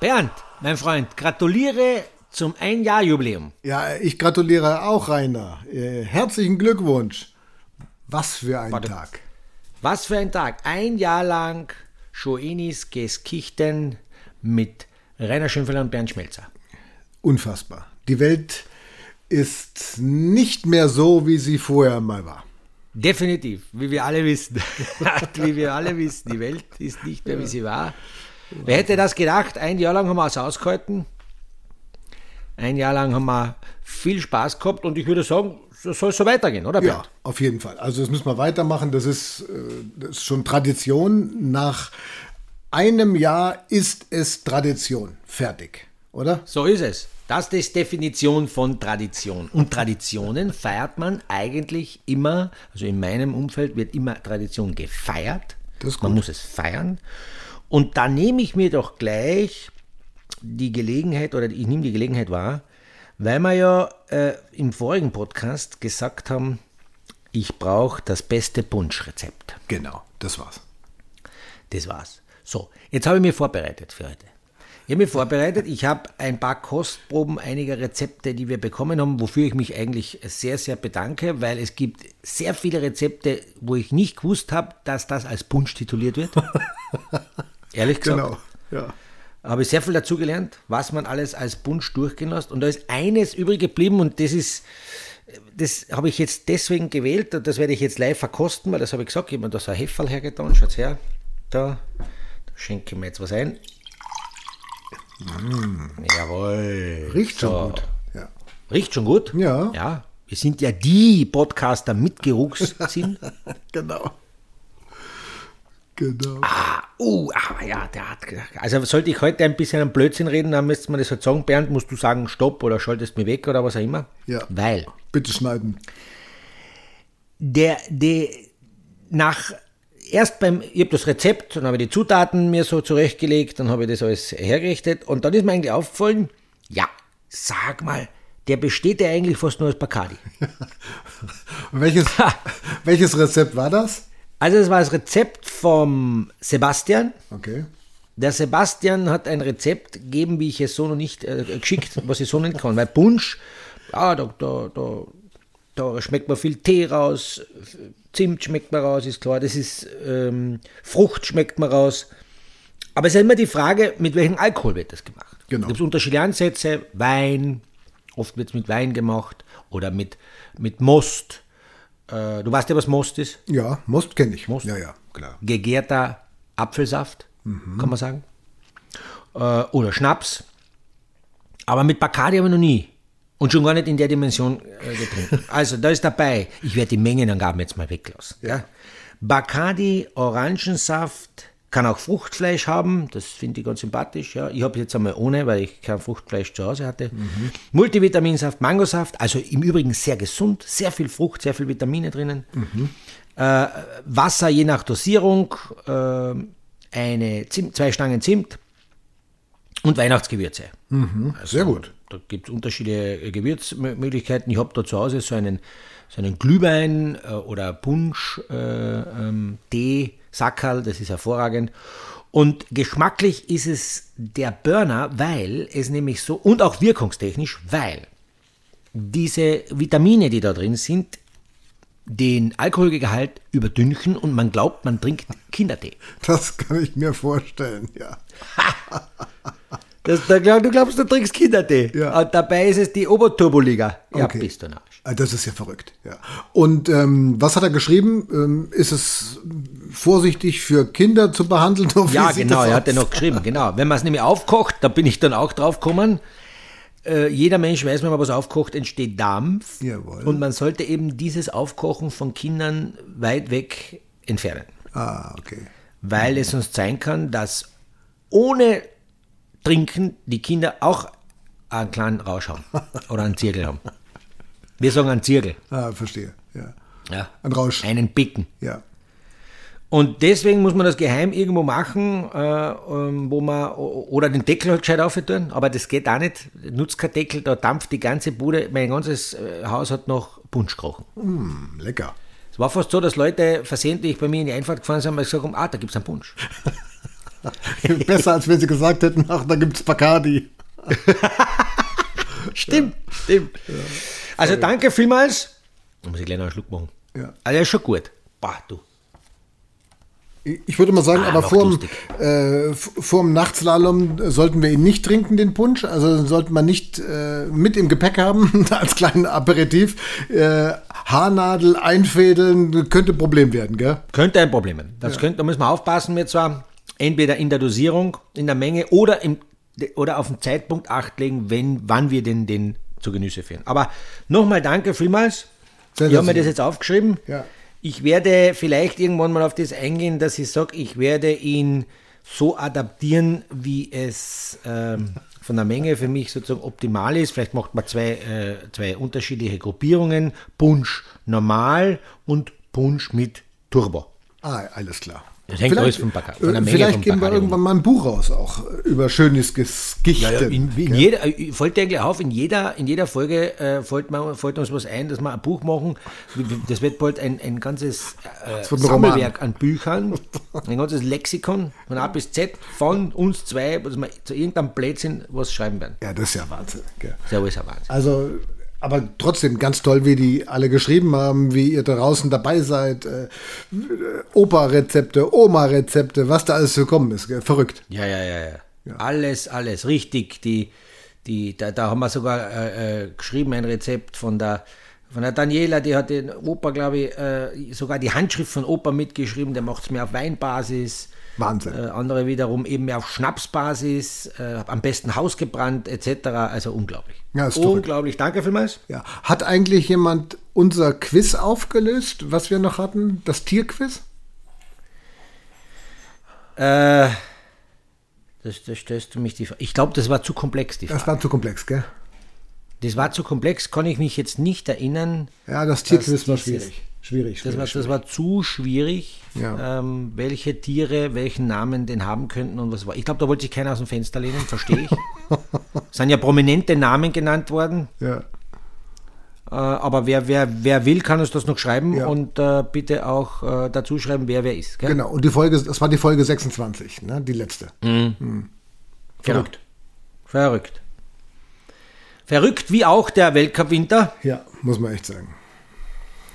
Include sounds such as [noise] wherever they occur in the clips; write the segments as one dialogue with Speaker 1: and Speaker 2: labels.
Speaker 1: Bernd, mein Freund, gratuliere zum Ein-Jahr-Jubiläum.
Speaker 2: Ja, ich gratuliere auch, Rainer. Äh, herzlichen Glückwunsch. Was für ein
Speaker 1: Warte.
Speaker 2: Tag.
Speaker 1: Was für ein Tag. Ein Jahr lang Schoenis Geskichten mit Rainer Schönfelder und Bernd Schmelzer.
Speaker 2: Unfassbar. Die Welt ist nicht mehr so, wie sie vorher mal war.
Speaker 1: Definitiv, wie wir alle wissen. [laughs] wie wir alle wissen, die Welt ist nicht mehr, wie sie war. Wer hätte das gedacht? Ein Jahr lang haben wir es ausgehalten. Ein Jahr lang haben wir viel Spaß gehabt und ich würde sagen, es soll so weitergehen, oder
Speaker 2: Ja,
Speaker 1: Bernd?
Speaker 2: auf jeden Fall. Also das müssen wir weitermachen. Das ist, äh, das ist schon Tradition. Nach einem Jahr ist es Tradition. Fertig, oder?
Speaker 1: So ist es. Das ist Definition von Tradition. Und Traditionen feiert man eigentlich immer, also in meinem Umfeld wird immer Tradition gefeiert.
Speaker 2: Das
Speaker 1: Man muss es feiern. Und da nehme ich mir doch gleich die Gelegenheit, oder ich nehme die Gelegenheit wahr, weil wir ja äh, im vorigen Podcast gesagt haben, ich brauche das beste Punschrezept.
Speaker 2: Genau, das war's.
Speaker 1: Das war's. So, jetzt habe ich mich vorbereitet für heute. Ich habe mich vorbereitet. Ich habe ein paar Kostproben einiger Rezepte, die wir bekommen haben, wofür ich mich eigentlich sehr, sehr bedanke, weil es gibt sehr viele Rezepte, wo ich nicht gewusst habe, dass das als Punsch tituliert wird. [laughs] Ehrlich gesagt.
Speaker 2: Genau. Ja.
Speaker 1: Habe ich sehr viel dazugelernt, was man alles als Punsch durchgehen lässt. Und da ist eines übrig geblieben und das ist, das habe ich jetzt deswegen gewählt und das werde ich jetzt live verkosten, weil das habe ich gesagt, ich habe mir da so ein Heferl hergetan, schaut her, da, da schenke ich mir jetzt was ein. Jawohl.
Speaker 2: Riecht schon
Speaker 1: So.
Speaker 2: gut. Ja.
Speaker 1: Riecht schon gut?
Speaker 2: Ja.
Speaker 1: Ja. Wir sind ja die Podcaster mit Geruchssinn. [laughs]
Speaker 2: Genau. Genau.
Speaker 1: Ah, uh, aber ja, der hat gedacht. Also sollte ich heute ein bisschen einen Blödsinn reden, dann müsste man das halt sagen, Bernd, musst du sagen, stopp oder schaltest mir weg oder was auch immer.
Speaker 2: Ja.
Speaker 1: Weil
Speaker 2: Bitte schneiden.
Speaker 1: der, der nach erst beim, ich habe das Rezept, dann habe ich die Zutaten mir so zurechtgelegt, dann habe ich das alles hergerichtet und dann ist mir eigentlich aufgefallen, ja, sag mal, der besteht ja eigentlich fast nur aus Bacardi. [laughs]
Speaker 2: Welches, [laughs] welches Rezept war das?
Speaker 1: Also es war das Rezept vom Sebastian.
Speaker 2: Okay.
Speaker 1: Der Sebastian hat ein Rezept gegeben, wie ich es so noch nicht äh, geschickt, was ich so nicht kann. Weil Punsch, ja, da, da, da, da schmeckt man viel Tee raus, Zimt schmeckt man raus, ist klar. Das ist ähm, Frucht schmeckt man raus. Aber es ist immer die Frage, mit welchem Alkohol wird das gemacht.
Speaker 2: Genau.
Speaker 1: Da gibt es unterschiedliche Ansätze, Wein, oft wird es mit Wein gemacht oder mit, mit Most. Äh, du weißt ja, was Most ist?
Speaker 2: Ja, Most kenne ich.
Speaker 1: Most?
Speaker 2: Ja, ja, klar.
Speaker 1: gegärter Apfelsaft, kann man sagen. Äh, oder Schnaps. Aber mit Bacardi habe ich noch nie. Und schon gar nicht in der Dimension äh, getrunken. [laughs] Also, da ist dabei, ich werde die Mengenangaben jetzt mal weglassen. Ja. Bacardi, Orangensaft, kann auch Fruchtfleisch haben, das finde ich ganz sympathisch. Ja. Ich habe jetzt einmal ohne, weil ich kein Fruchtfleisch zu Hause hatte. Multivitaminsaft, Mangosaft, also im Übrigen sehr gesund, sehr viel Frucht, sehr viel Vitamine drinnen. Äh, Wasser je nach Dosierung, äh, eine Zimt, zwei Stangen Zimt und Weihnachtsgewürze.
Speaker 2: Sehr gut.
Speaker 1: Da gibt es unterschiedliche Gewürzmöglichkeiten. Ich habe da zu Hause so einen, so einen Glühwein äh, oder Punsch, äh, ähm, Tee, Sackerl, das ist hervorragend. Und geschmacklich ist es der Burner, weil es nämlich so, und auch wirkungstechnisch, weil diese Vitamine, die da drin sind, den Alkoholgehalt überdünchen und man glaubt, man trinkt Kindertee.
Speaker 2: Das kann ich mir vorstellen, ja. [laughs]
Speaker 1: Das, da du glaubst, du trinkst Kindertee.
Speaker 2: Ja.
Speaker 1: Und dabei ist es die Oberturboliga. Ja,
Speaker 2: Okay.
Speaker 1: bist du narrisch.
Speaker 2: Ah, Das ist ja verrückt, ja. Und ähm, was hat er geschrieben? Ähm, ist es vorsichtig für Kinder zu behandeln? [laughs]
Speaker 1: Ja, genau, er hat ja noch geschrieben, [laughs] genau. Wenn man es nämlich aufkocht, da bin ich dann auch drauf gekommen. Äh, jeder Mensch weiß, wenn man was aufkocht, entsteht Dampf.
Speaker 2: Jawohl.
Speaker 1: Und man sollte eben dieses Aufkochen von Kindern weit weg entfernen.
Speaker 2: Ah, okay.
Speaker 1: Weil es sonst sein kann, dass ohne Trinken die Kinder auch einen kleinen Rausch haben. [laughs] Oder einen Zirkel haben. Wir sagen einen Zirkel.
Speaker 2: Ah, verstehe, ja.
Speaker 1: Ja.
Speaker 2: Ein Rausch.
Speaker 1: Einen Bicken.
Speaker 2: Ja.
Speaker 1: Und deswegen muss man das geheim irgendwo machen, äh, ähm, wo man, oder den Deckel halt gescheit aufhören, aber das geht auch nicht. Nutzt kein Deckel, da dampft die ganze Bude, mein ganzes äh, Haus hat noch Punsch gerochen.
Speaker 2: Hm, lecker.
Speaker 1: Es war fast so, dass Leute versehentlich bei mir in die Einfahrt gefahren sind und gesagt haben, ah, da gibt es einen Punsch. [laughs]
Speaker 2: Besser, als wenn sie gesagt hätten, ach, da gibt es Bacardi. [laughs]
Speaker 1: stimmt, stimmt. Also danke vielmals. Da muss ich gleich noch einen Schluck machen.
Speaker 2: Ja.
Speaker 1: Also ist schon gut. Bah, du.
Speaker 2: Ich würde mal sagen,
Speaker 1: Ah,
Speaker 2: aber vorm, äh, vorm Nachtslalom sollten wir ihn nicht trinken, den Punsch. Also sollte man nicht äh, mit im Gepäck haben, [laughs] als kleinen Aperitif. Äh, Haarnadel einfädeln könnte Problem werden, gell?
Speaker 1: Könnte ein Problem sein. Das könnte, da müssen wir aufpassen, wir zwar entweder in der Dosierung, in der Menge oder, im, oder auf den Zeitpunkt acht legen, wenn, wann wir den, den zu Genüsse führen. Aber nochmal danke vielmals.
Speaker 2: Sehr,
Speaker 1: ich habe mir das jetzt aufgeschrieben.
Speaker 2: Ja.
Speaker 1: Ich werde vielleicht irgendwann mal auf das eingehen, dass ich sage, ich werde ihn so adaptieren, wie es ähm, von der Menge für mich sozusagen optimal ist. Vielleicht macht man zwei, äh, zwei unterschiedliche Gruppierungen. Punsch normal und Punsch mit Turbo.
Speaker 2: Ah, alles klar.
Speaker 1: Das hängt alles vom der
Speaker 2: äh, vielleicht geben wir irgendwann mal ein Buch raus, auch über schönes Gichten.
Speaker 1: in, in jeder, äh, fällt dir eigentlich auf, in jeder, in jeder Folge äh, fällt, man, fällt uns was ein, dass wir ein Buch machen. Das wird bald ein, ein ganzes äh,
Speaker 2: ein Roman.
Speaker 1: Sammelwerk an Büchern, ein ganzes Lexikon von A bis Z von uns zwei, dass wir zu irgendeinem Blödsinn was schreiben werden.
Speaker 2: Ja, das ist ja Wahnsinn. Gell?
Speaker 1: Das ist ja alles ein Wahnsinn.
Speaker 2: Also, aber trotzdem ganz toll, wie die alle geschrieben haben, wie ihr da draußen dabei seid. Äh, Opa-Rezepte, Oma-Rezepte, was da alles gekommen ist. Gell? Verrückt.
Speaker 1: Ja, ja, ja, ja. Alles, alles, richtig. Die, die, da, da haben wir sogar äh, äh, geschrieben, ein Rezept von der, von der Daniela, die hat den Opa, glaube ich, äh, sogar die Handschrift von Opa mitgeschrieben, der macht es mehr auf Weinbasis.
Speaker 2: Wahnsinn.
Speaker 1: Äh, andere wiederum eben mehr auf Schnapsbasis, äh, am besten hausgebrannt, etc. Also unglaublich.
Speaker 2: Ja, ist
Speaker 1: unglaublich. Danke vielmals.
Speaker 2: Ja. Hat eigentlich jemand unser Quiz aufgelöst, was wir noch hatten? Das Tierquiz?
Speaker 1: Äh, das, das stellst du mich die Fra- Ich glaube, das war zu komplex, die Frage.
Speaker 2: Das war zu komplex, gell?
Speaker 1: Das war zu komplex, kann ich mich jetzt nicht erinnern.
Speaker 2: Ja, das Tierquiz war
Speaker 1: dieses-
Speaker 2: schwierig. Schwierig,
Speaker 1: Das war, das war zu schwierig,
Speaker 2: Ja.
Speaker 1: ähm, welche Tiere welchen Namen denn haben könnten und was war. Ich glaube, da wollte sich keiner aus dem Fenster lehnen, verstehe ich. Es [laughs] sind ja prominente Namen genannt worden,
Speaker 2: ja.
Speaker 1: äh, aber wer, wer, wer will, kann uns das noch schreiben
Speaker 2: Ja.
Speaker 1: und äh, bitte auch äh, dazu schreiben, wer wer ist. Gell?
Speaker 2: Genau, und die Folge, das war die Folge 26, ne? die letzte.
Speaker 1: Genau.
Speaker 2: Verrückt.
Speaker 1: Verrückt. Verrückt wie auch der Weltcup-Winter.
Speaker 2: Ja, muss man echt sagen.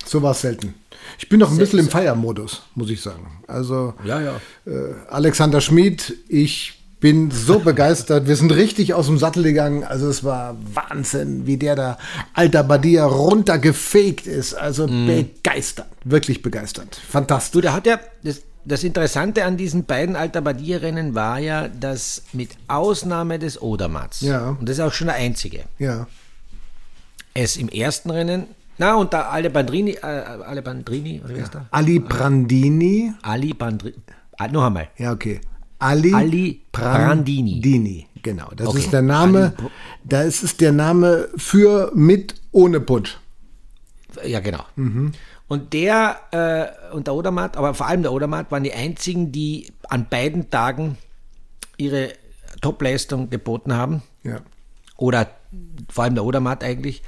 Speaker 2: So war es selten. Ich bin noch ein bisschen im Feiermodus, muss ich sagen. Also
Speaker 1: Ja, ja.
Speaker 2: äh, Alexander Schmid, ich bin so [laughs] begeistert. Wir sind richtig aus dem Sattel gegangen. Also es war Wahnsinn, wie der da alter Badia runtergefegt ist. Also begeistert, wirklich begeistert.
Speaker 1: Du,
Speaker 2: Fantastisch.
Speaker 1: der hat ja, das, das Interessante an diesen beiden Alta Badia-Rennen war ja, dass mit Ausnahme des Odermats,
Speaker 2: Ja.
Speaker 1: und das ist auch schon der einzige,
Speaker 2: Ja,
Speaker 1: es im ersten Rennen, na und da alle Bandrini, äh, alle Bandrini, oder wie heißt der?
Speaker 2: Ali Brandini.
Speaker 1: Ali Bandrini, ah, noch einmal,
Speaker 2: Ja, okay. Ali,
Speaker 1: Ali Brandini.
Speaker 2: Brandini, genau. Das
Speaker 1: Okay.
Speaker 2: ist der Name.
Speaker 1: Ali
Speaker 2: Das ist der Name für mit ohne Punsch.
Speaker 1: ja genau.
Speaker 2: Mhm.
Speaker 1: Und der äh, und der Odermatt, aber vor allem der Odermatt, waren die einzigen, die an beiden Tagen ihre Topleistung geboten haben.
Speaker 2: Ja.
Speaker 1: Oder vor allem der Odermatt eigentlich,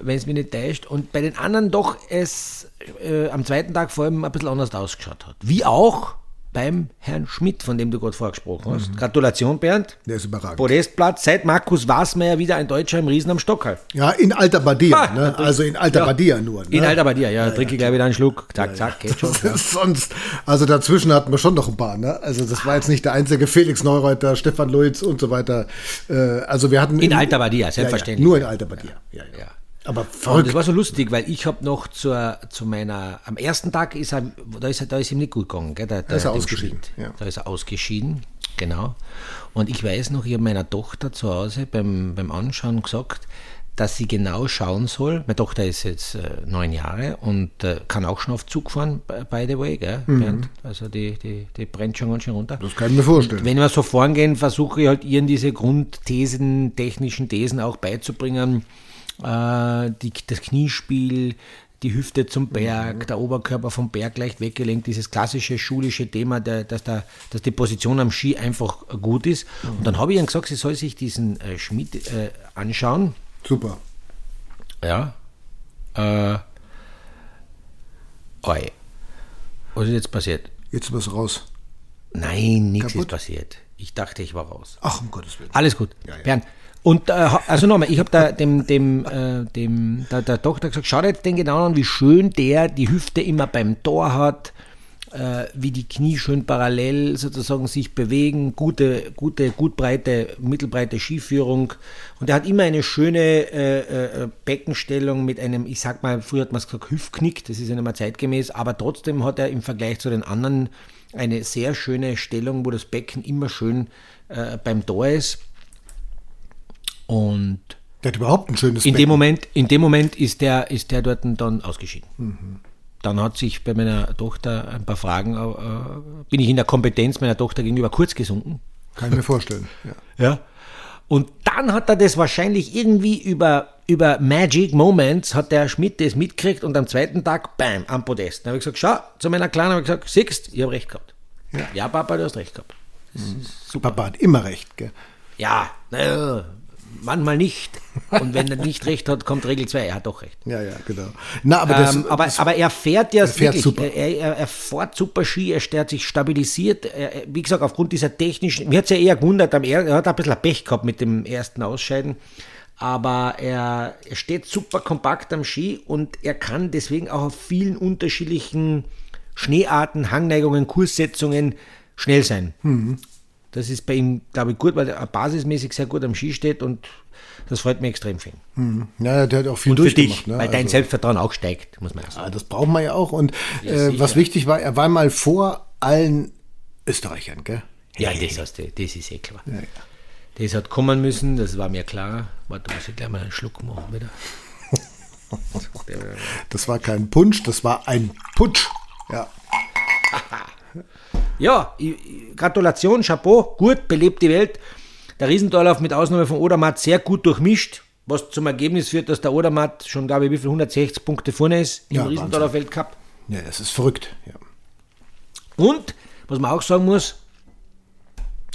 Speaker 1: wenn es mich nicht täuscht. Und bei den anderen doch es äh, am zweiten Tag vor allem ein bisschen anders ausgeschaut hat. Wie auch beim Herrn Schmidt, von dem du gerade vorgesprochen hast. Gratulation, Bernd.
Speaker 2: Der ist überragend.
Speaker 1: Podestplatz seit Markus Wasmeier wieder ein Deutscher im Riesen am Stockhall.
Speaker 2: Ja, in Alter Badia,
Speaker 1: Ah,
Speaker 2: ne? also in Alter
Speaker 1: Ja.
Speaker 2: Badia nur. Ne?
Speaker 1: In Alter bei dir, ja, trinke ich gleich wieder einen Schluck. Zack, zack, geht schon. [laughs] Ja.
Speaker 2: Sonst, also dazwischen hatten wir schon noch ein paar. Ne? Also das war jetzt nicht der einzige Felix Neureuter, Stefan Luiz und so weiter. Äh, also wir hatten
Speaker 1: In Alter Badia, selbstverständlich.
Speaker 2: Ja, ja, nur in Alter Badia. Ja, ja. Aber
Speaker 1: Und
Speaker 2: verrückt.
Speaker 1: das war so lustig, weil ich habe noch zur, zu meiner, am ersten Tag ist er, da ist, er, da ist ihm nicht gut gegangen. Gell, der, der,
Speaker 2: ist er ausgeschieden, ja.
Speaker 1: Da ist er ausgeschieden, genau. Und ich weiß noch, ich habe meiner Tochter zu Hause beim, beim Anschauen gesagt, dass sie genau schauen soll. Meine Tochter ist jetzt äh, neun Jahre und äh, kann auch schon auf Zug fahren, by the way, gell, Bernd? Also die, die, die brennt schon ganz schön runter.
Speaker 2: Mhm. Das kann ich mir vorstellen.
Speaker 1: Wenn wir so vorgehen, versuche ich halt ihren diese Grundthesen, technischen Thesen auch beizubringen. Äh, die, das Kniespiel, die Hüfte zum Berg, der Oberkörper vom Berg leicht weggelenkt, dieses klassische schulische Thema, der, dass, der, dass die Position am Ski einfach gut ist. Und dann habe ich ihr gesagt, sie soll sich diesen äh, Schmied äh, anschauen.
Speaker 2: Super.
Speaker 1: Ja. Äh, oi. Was ist jetzt passiert?
Speaker 2: Jetzt was raus.
Speaker 1: Nein, nichts ist passiert. Ich dachte, ich war raus.
Speaker 2: Ach, um Gottes Willen.
Speaker 1: Alles gut.
Speaker 2: Ja, ja.
Speaker 1: Bernd. Und äh, also nochmal, ich habe da dem, dem, äh, dem der, der Tochter gesagt, schau dir jetzt den genau an, wie schön der die Hüfte immer beim Tor hat, äh, wie die Knie schön parallel sozusagen sich bewegen, gute, gute, gut breite, mittelbreite Skiführung. Und er hat immer eine schöne äh, äh, Beckenstellung mit einem, ich sag mal, früher hat man es gesagt, Hüftknick, das ist ja nicht mehr zeitgemäß, aber trotzdem hat er im Vergleich zu den anderen eine sehr schöne Stellung, wo das Becken immer schön äh, beim Tor ist. Und
Speaker 2: Der hat überhaupt ein schönes
Speaker 1: in
Speaker 2: Becken.
Speaker 1: dem Moment, in dem Moment ist der, ist der dort dann ausgeschieden. Dann hat sich bei meiner Tochter ein paar Fragen, äh, bin ich in der Kompetenz meiner Tochter gegenüber kurz gesunken.
Speaker 2: Kann ich mir vorstellen. Ja. [laughs]
Speaker 1: Ja. Und dann hat er das wahrscheinlich irgendwie über, über Magic Moments, hat der Schmidt das mitgekriegt und am zweiten Tag, bam, am Podest. Dann habe ich gesagt, schau, zu meiner Kleinen habe ich gesagt, siehst, ich habe recht gehabt. Ja. Papa, du hast recht gehabt. Super.
Speaker 2: Papa hat immer recht. Gell?
Speaker 1: Ja, naja, manchmal nicht. Und wenn er [laughs] nicht recht hat, kommt Regel 2. Er hat doch recht.
Speaker 2: Ja, ja, genau. Na, aber das,
Speaker 1: ähm, aber,
Speaker 2: das
Speaker 1: aber er fährt ja
Speaker 2: fährt
Speaker 1: wirklich,
Speaker 2: super.
Speaker 1: Er, er, er fährt super Ski, er hat sich stabilisiert. Er, wie gesagt, aufgrund dieser technischen, mir hat es ja eher gewundert, er, er hat ein bisschen Pech gehabt mit dem ersten Ausscheiden, aber er, er steht super kompakt am Ski und er kann deswegen auch auf vielen unterschiedlichen Schneearten, Hangneigungen, Kurssetzungen schnell sein.
Speaker 2: Mhm.
Speaker 1: Das ist bei ihm, glaube ich, gut, weil er basismäßig sehr gut am Ski steht und das freut mich extrem für ihn.
Speaker 2: ja, der hat auch viel
Speaker 1: Und für
Speaker 2: durchgemacht.
Speaker 1: dich,
Speaker 2: ne?
Speaker 1: weil dein
Speaker 2: Also-
Speaker 1: Selbstvertrauen auch steigt, muss man auch sagen.
Speaker 2: Ah, das braucht man ja auch. Und äh,
Speaker 1: sicher.
Speaker 2: was wichtig war, er war mal vor allen Österreichern, gell?
Speaker 1: Ja, das, hast du, das ist eh klar.
Speaker 2: Ja, ja.
Speaker 1: Das hat kommen müssen, das war mir klar. Warte, muss ich gleich mal einen Schluck machen wieder. Der- [laughs]
Speaker 2: Das war kein Punsch, das war ein Putsch. Ja.
Speaker 1: Ja, Gratulation, Chapeau, gut, belebt die Welt. Der Riesendorlauf mit Ausnahme von Odermatt sehr gut durchmischt, was zum Ergebnis führt, dass der Odermatt schon, glaube ich, wie viel 160 Punkte vorne ist im
Speaker 2: Ja,
Speaker 1: Riesendorlauf Weltcup.
Speaker 2: Ja, das ist verrückt. Ja.
Speaker 1: Und, was man auch sagen muss,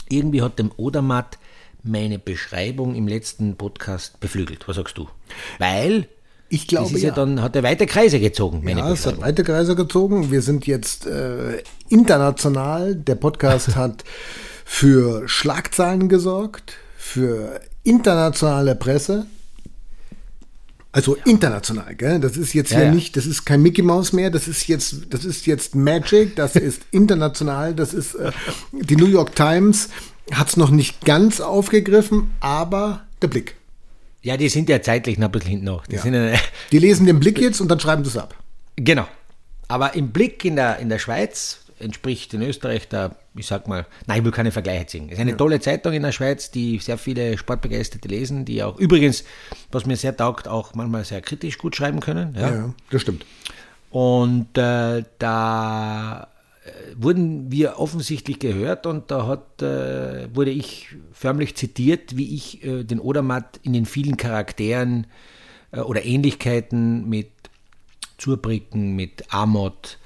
Speaker 1: irgendwie hat dem Odermatt meine Beschreibung im letzten Podcast beflügelt. Was sagst du? Weil
Speaker 2: Ich
Speaker 1: das
Speaker 2: glaube,
Speaker 1: ist ja.
Speaker 2: ja.
Speaker 1: dann, hat er weite Kreise gezogen, meine
Speaker 2: Ja, es hat weite Kreise gezogen. Wir sind jetzt äh, international. Der Podcast [laughs] hat für Schlagzeilen gesorgt, für internationale Presse. Also international, gell? Das ist jetzt
Speaker 1: Ja,
Speaker 2: hier
Speaker 1: ja.
Speaker 2: nicht, das ist kein Mickey Mouse mehr, das ist jetzt, das ist jetzt Magic, das [laughs] ist international, das ist äh, die New York Times hat es noch nicht ganz aufgegriffen, aber der Blick.
Speaker 1: Ja, die sind ja zeitlich noch ein bisschen hinten nach. Die
Speaker 2: Ja.
Speaker 1: ja,
Speaker 2: Die lesen den Blick jetzt und dann schreiben sie es ab.
Speaker 1: genau. Aber im Blick in der, in der Schweiz entspricht in Österreich der, ich sag mal, nein, ich will keine Vergleiche ziehen. Es ist eine tolle Zeitung in der Schweiz, die sehr viele Sportbegeisterte lesen, die auch übrigens, was mir sehr taugt, auch manchmal sehr kritisch gut schreiben können. Ja.
Speaker 2: Ja, das stimmt.
Speaker 1: Und äh, da wurden wir offensichtlich gehört und da hat, äh, wurde ich förmlich zitiert, wie ich äh, den Odermatt in den vielen Charakteren äh, oder Ähnlichkeiten mit Zurbricken, mit Amot,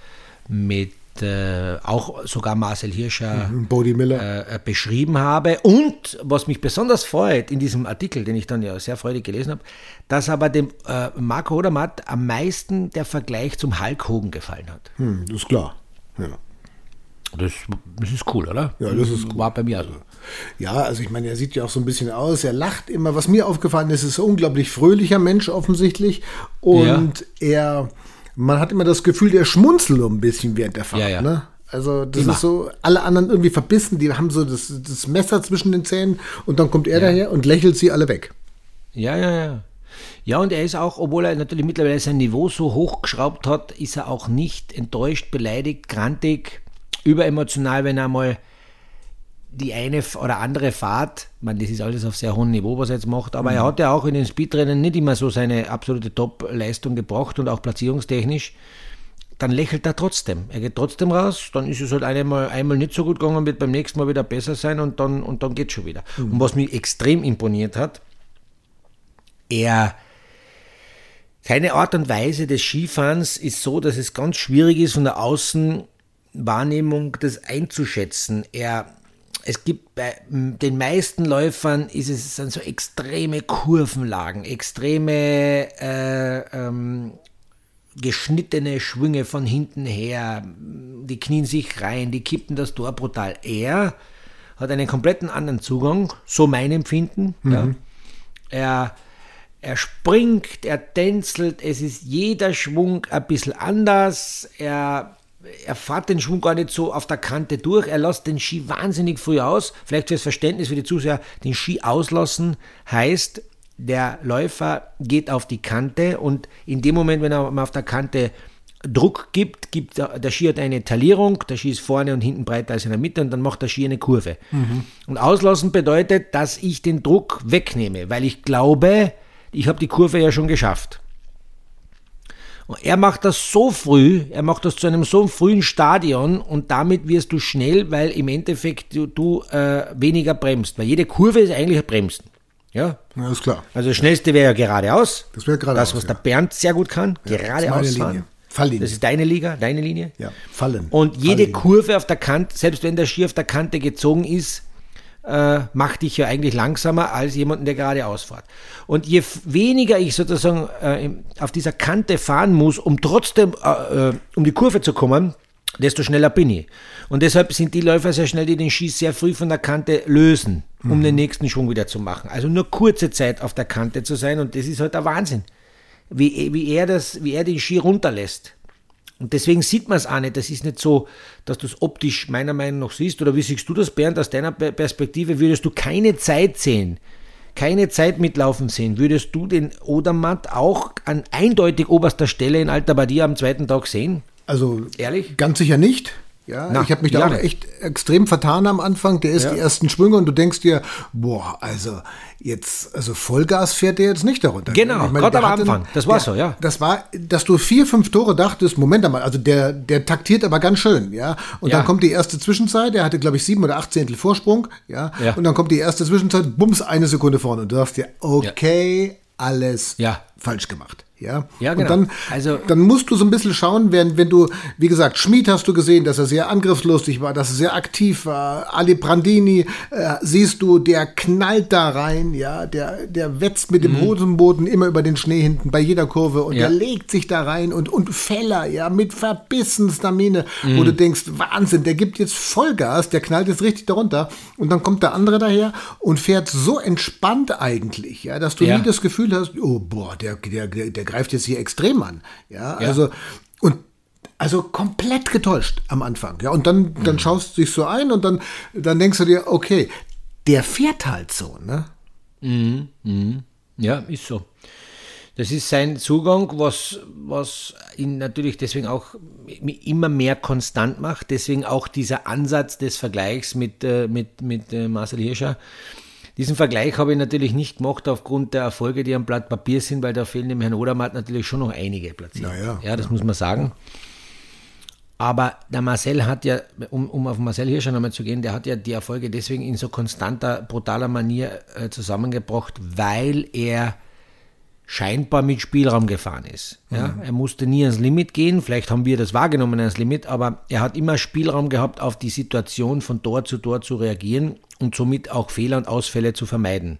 Speaker 1: mit äh, auch sogar Marcel Hirscher
Speaker 2: Miller.
Speaker 1: äh, äh, beschrieben habe. Und was mich besonders freut in diesem Artikel, den ich dann ja sehr freudig gelesen habe, dass aber dem Marco Odermatt am meisten der Vergleich zum Hulk Hogan gefallen hat.
Speaker 2: Hm, das ist klar. Ja.
Speaker 1: Das, das ist cool, oder?
Speaker 2: Ja, das ist
Speaker 1: War bei mir so.
Speaker 2: ja, also ich meine, er sieht ja auch so ein bisschen aus, er lacht immer. Was mir aufgefallen ist, ist ein unglaublich fröhlicher Mensch offensichtlich. Und er, man hat immer das Gefühl, der schmunzelt so ein bisschen während der Fahrt.
Speaker 1: Ja, ja.
Speaker 2: Ne? Also das
Speaker 1: Immer.
Speaker 2: ist so, alle anderen irgendwie verbissen, die haben so das, das Messer zwischen den Zähnen und dann kommt er daher und lächelt sie alle weg.
Speaker 1: Ja, ja, ja. Ja, und er ist auch, obwohl er natürlich mittlerweile sein Niveau so hochgeschraubt hat, ist er auch nicht enttäuscht, beleidigt, grantig, überemotional, wenn er mal die eine oder andere Fahrt, meine, das ist alles auf sehr hohem Niveau, was er jetzt macht, aber er hat ja auch in den Speedrennen nicht immer so seine absolute Top-Leistung gebracht und auch platzierungstechnisch. Dann lächelt er trotzdem. Er geht trotzdem raus, dann ist es halt einmal, einmal nicht so gut gegangen, wird beim nächsten Mal wieder besser sein und dann, und dann geht schon wieder. Und was mich extrem imponiert hat, er seine Art und Weise des Skifahrens ist so, dass es ganz schwierig ist, von der Außenwahrnehmung das einzuschätzen. Er, es gibt bei den meisten Läufern ist es sind so extreme Kurvenlagen, extreme äh, ähm, geschnittene Schwünge von hinten her, die knien sich rein, die kippen das Tor brutal. Er hat einen kompletten anderen Zugang, so mein Empfinden. Mhm. Ja. Er, er springt, er tänzelt, es ist jeder Schwung ein bisschen anders. Er, er fährt den Schwung gar nicht so auf der Kante durch. Er lässt den Ski wahnsinnig früh aus. Vielleicht fürs Verständnis für die Zuseher, den Ski auslassen heißt, der Läufer geht auf die Kante und in dem Moment, wenn er auf der Kante Druck gibt, gibt der, der Ski hat eine Talierung, der Ski ist vorne und hinten breiter als in der Mitte und dann macht der Ski eine Kurve. Mhm. Und auslassen bedeutet, dass ich den Druck wegnehme, weil ich glaube, ich habe die Kurve ja schon geschafft. Und er macht das so früh, er macht das zu einem so frühen Stadion und damit wirst du schnell, weil im Endeffekt du, du äh, weniger bremst, weil jede Kurve ist eigentlich ein Bremsen. Ja?
Speaker 2: ja, ist klar.
Speaker 1: Also das schnellste wäre ja geradeaus.
Speaker 2: Das wäre geradeaus.
Speaker 1: Das, was ja. der Bernd sehr gut kann, ja, geradeaus fahren. Falllinie. Das ist deine Liga, deine Linie.
Speaker 2: Ja, fallen.
Speaker 1: Und jede Falllinie. Kurve auf der Kante, selbst wenn der Ski auf der Kante gezogen ist, äh, macht dich ja eigentlich langsamer als jemanden, der geradeaus fährt. Und je weniger ich sozusagen äh, auf dieser Kante fahren muss, um trotzdem äh, äh, um die Kurve zu kommen, desto schneller bin ich. Und deshalb sind die Läufer sehr schnell, die den Ski sehr früh von der Kante lösen, um mhm. den nächsten Schwung wieder zu machen. Also nur kurze Zeit auf der Kante zu sein und das ist halt der Wahnsinn wie, wie, er das, wie er den Ski runterlässt. Und deswegen sieht man es auch nicht. Das ist nicht so, dass du es optisch meiner Meinung nach siehst. Oder wie siehst du das, Bernd? Aus deiner Perspektive würdest du keine Zeit sehen, keine Zeit mitlaufen sehen. Würdest du den Odermatt auch an eindeutig oberster Stelle in Alta Badia am zweiten Tag sehen?
Speaker 2: Also, ehrlich? Ganz sicher nicht. Ja, Na, ich habe mich da auch echt extrem vertan am Anfang. Der ist ja. die ersten Schwünge und du denkst dir, boah, also jetzt, also Vollgas fährt der jetzt nicht darunter.
Speaker 1: Genau, gerade am Anfang. Das war der, so, ja.
Speaker 2: Das war, dass du vier, fünf Tore dachtest, Moment einmal, also der, der taktiert aber ganz schön, ja. Und ja. dann kommt die erste Zwischenzeit, der hatte, glaube ich, sieben oder acht Zehntel Vorsprung, ja? ja. Und dann kommt die erste Zwischenzeit, bums, eine Sekunde vorne und du sagst dir, okay, alles ja. Falsch gemacht. Ja,
Speaker 1: ja genau.
Speaker 2: Und dann, also, dann musst du so ein bisschen schauen, wenn, wenn du, wie gesagt, Schmid hast du gesehen, dass er sehr angriffslustig war, dass er sehr aktiv war. Ali Brandini äh, siehst du, der knallt da rein, ja, der, der wetzt mit dem mhm. Hosenboden immer über den Schnee hinten bei jeder Kurve und ja. der legt sich da rein und, und Feller, ja, mit verbissenster Miene, mhm. wo du denkst, Wahnsinn, der gibt jetzt Vollgas, der knallt jetzt richtig darunter und dann kommt der andere daher und fährt so entspannt eigentlich, ja, dass du ja. nie das Gefühl hast, oh, boah, der, der, der greift jetzt hier extrem an. Ja, ja. also, und also komplett getäuscht am Anfang. Ja, und dann, dann mhm. schaust du dich so ein und dann, dann denkst du dir, okay, der fährt halt so, ne?
Speaker 1: Mhm, mhm. Ja, ist so. Das ist sein Zugang, was, was ihn natürlich deswegen auch immer mehr konstant macht. Deswegen auch dieser Ansatz des Vergleichs mit, äh, mit, mit äh, Marcel Hirscher diesen Vergleich habe ich natürlich nicht gemacht aufgrund der Erfolge, die am Blatt Papier sind, weil da fehlen dem Herrn Odermatt natürlich schon noch einige platziert.
Speaker 2: Naja,
Speaker 1: ja, das ja. muss man sagen. Aber der Marcel hat ja, um, um auf Marcel hier schon einmal zu gehen, der hat ja die Erfolge deswegen in so konstanter, brutaler Manier äh, zusammengebracht, weil er scheinbar mit Spielraum gefahren ist. Ja, mhm. Er musste nie ans Limit gehen, vielleicht haben wir das wahrgenommen ans Limit, aber er hat immer Spielraum gehabt, auf die Situation von Tor zu Tor zu reagieren und somit auch Fehler und Ausfälle zu vermeiden.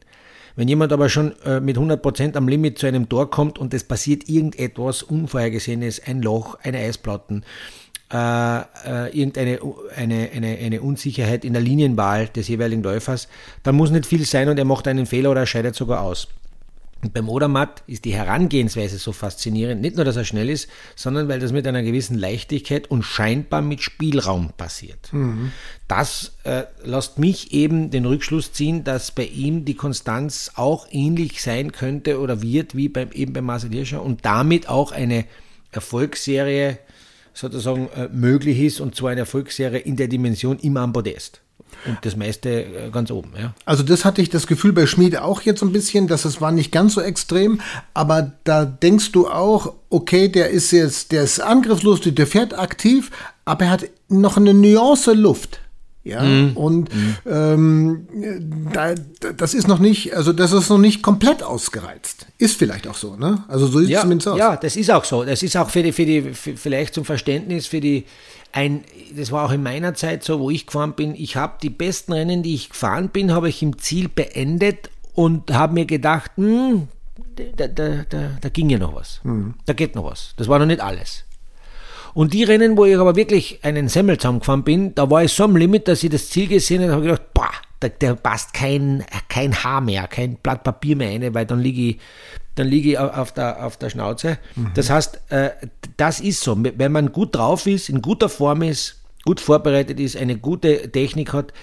Speaker 1: Wenn jemand aber schon äh, mit 100% am Limit zu einem Tor kommt und es passiert irgendetwas Unvorhergesehenes, ein Loch, eine Eisplatten, äh, äh, irgendeine eine, eine, eine Unsicherheit in der Linienwahl des jeweiligen Läufers, dann muss nicht viel sein und er macht einen Fehler oder er scheidet sogar aus. Und beim Odermatt ist die Herangehensweise so faszinierend, nicht nur, dass er schnell ist, sondern weil das mit einer gewissen Leichtigkeit und scheinbar mit Spielraum passiert. Mhm. Das äh, lässt mich eben den Rückschluss ziehen, dass bei ihm die Konstanz auch ähnlich sein könnte oder wird wie beim, eben bei Marcel Hirscher und damit auch eine Erfolgsserie sozusagen äh, möglich ist und zwar eine Erfolgsserie in der Dimension immer am Podest. Und das meiste äh, ganz oben, ja.
Speaker 2: Also das hatte ich das Gefühl bei Schmiede auch jetzt ein bisschen, dass es war nicht ganz so extrem, aber da denkst du auch, okay, der ist jetzt, der ist angriffslustig, der fährt aktiv, aber er hat noch eine Nuance Luft. Ja, mm. und mm. Ähm, da, das ist noch nicht, also das ist noch nicht komplett ausgereizt. Ist vielleicht auch so, ne? Also so sieht
Speaker 1: ja,
Speaker 2: es zumindest aus.
Speaker 1: Ja, das ist auch so. Das ist auch für die, für die, für, vielleicht zum Verständnis für die ein, das war auch in meiner Zeit so, wo ich gefahren bin, ich habe die besten Rennen, die ich gefahren bin, habe ich im Ziel beendet und habe mir gedacht, hm, da, da, da, da ging ja noch was. Da geht noch was. Das war noch nicht alles. Und die Rennen, wo ich aber wirklich einen Semmel zusammengefahren bin, da war ich so am Limit, dass ich das Ziel gesehen habe, habe ich gedacht, boah, da, da passt kein, kein Haar mehr, kein Blatt Papier mehr rein, weil dann liege ich, dann liege ich auf der, auf der Schnauze. Das heißt, äh, das ist so. Wenn man gut drauf ist, in guter Form ist, gut vorbereitet ist, eine gute Technik hat,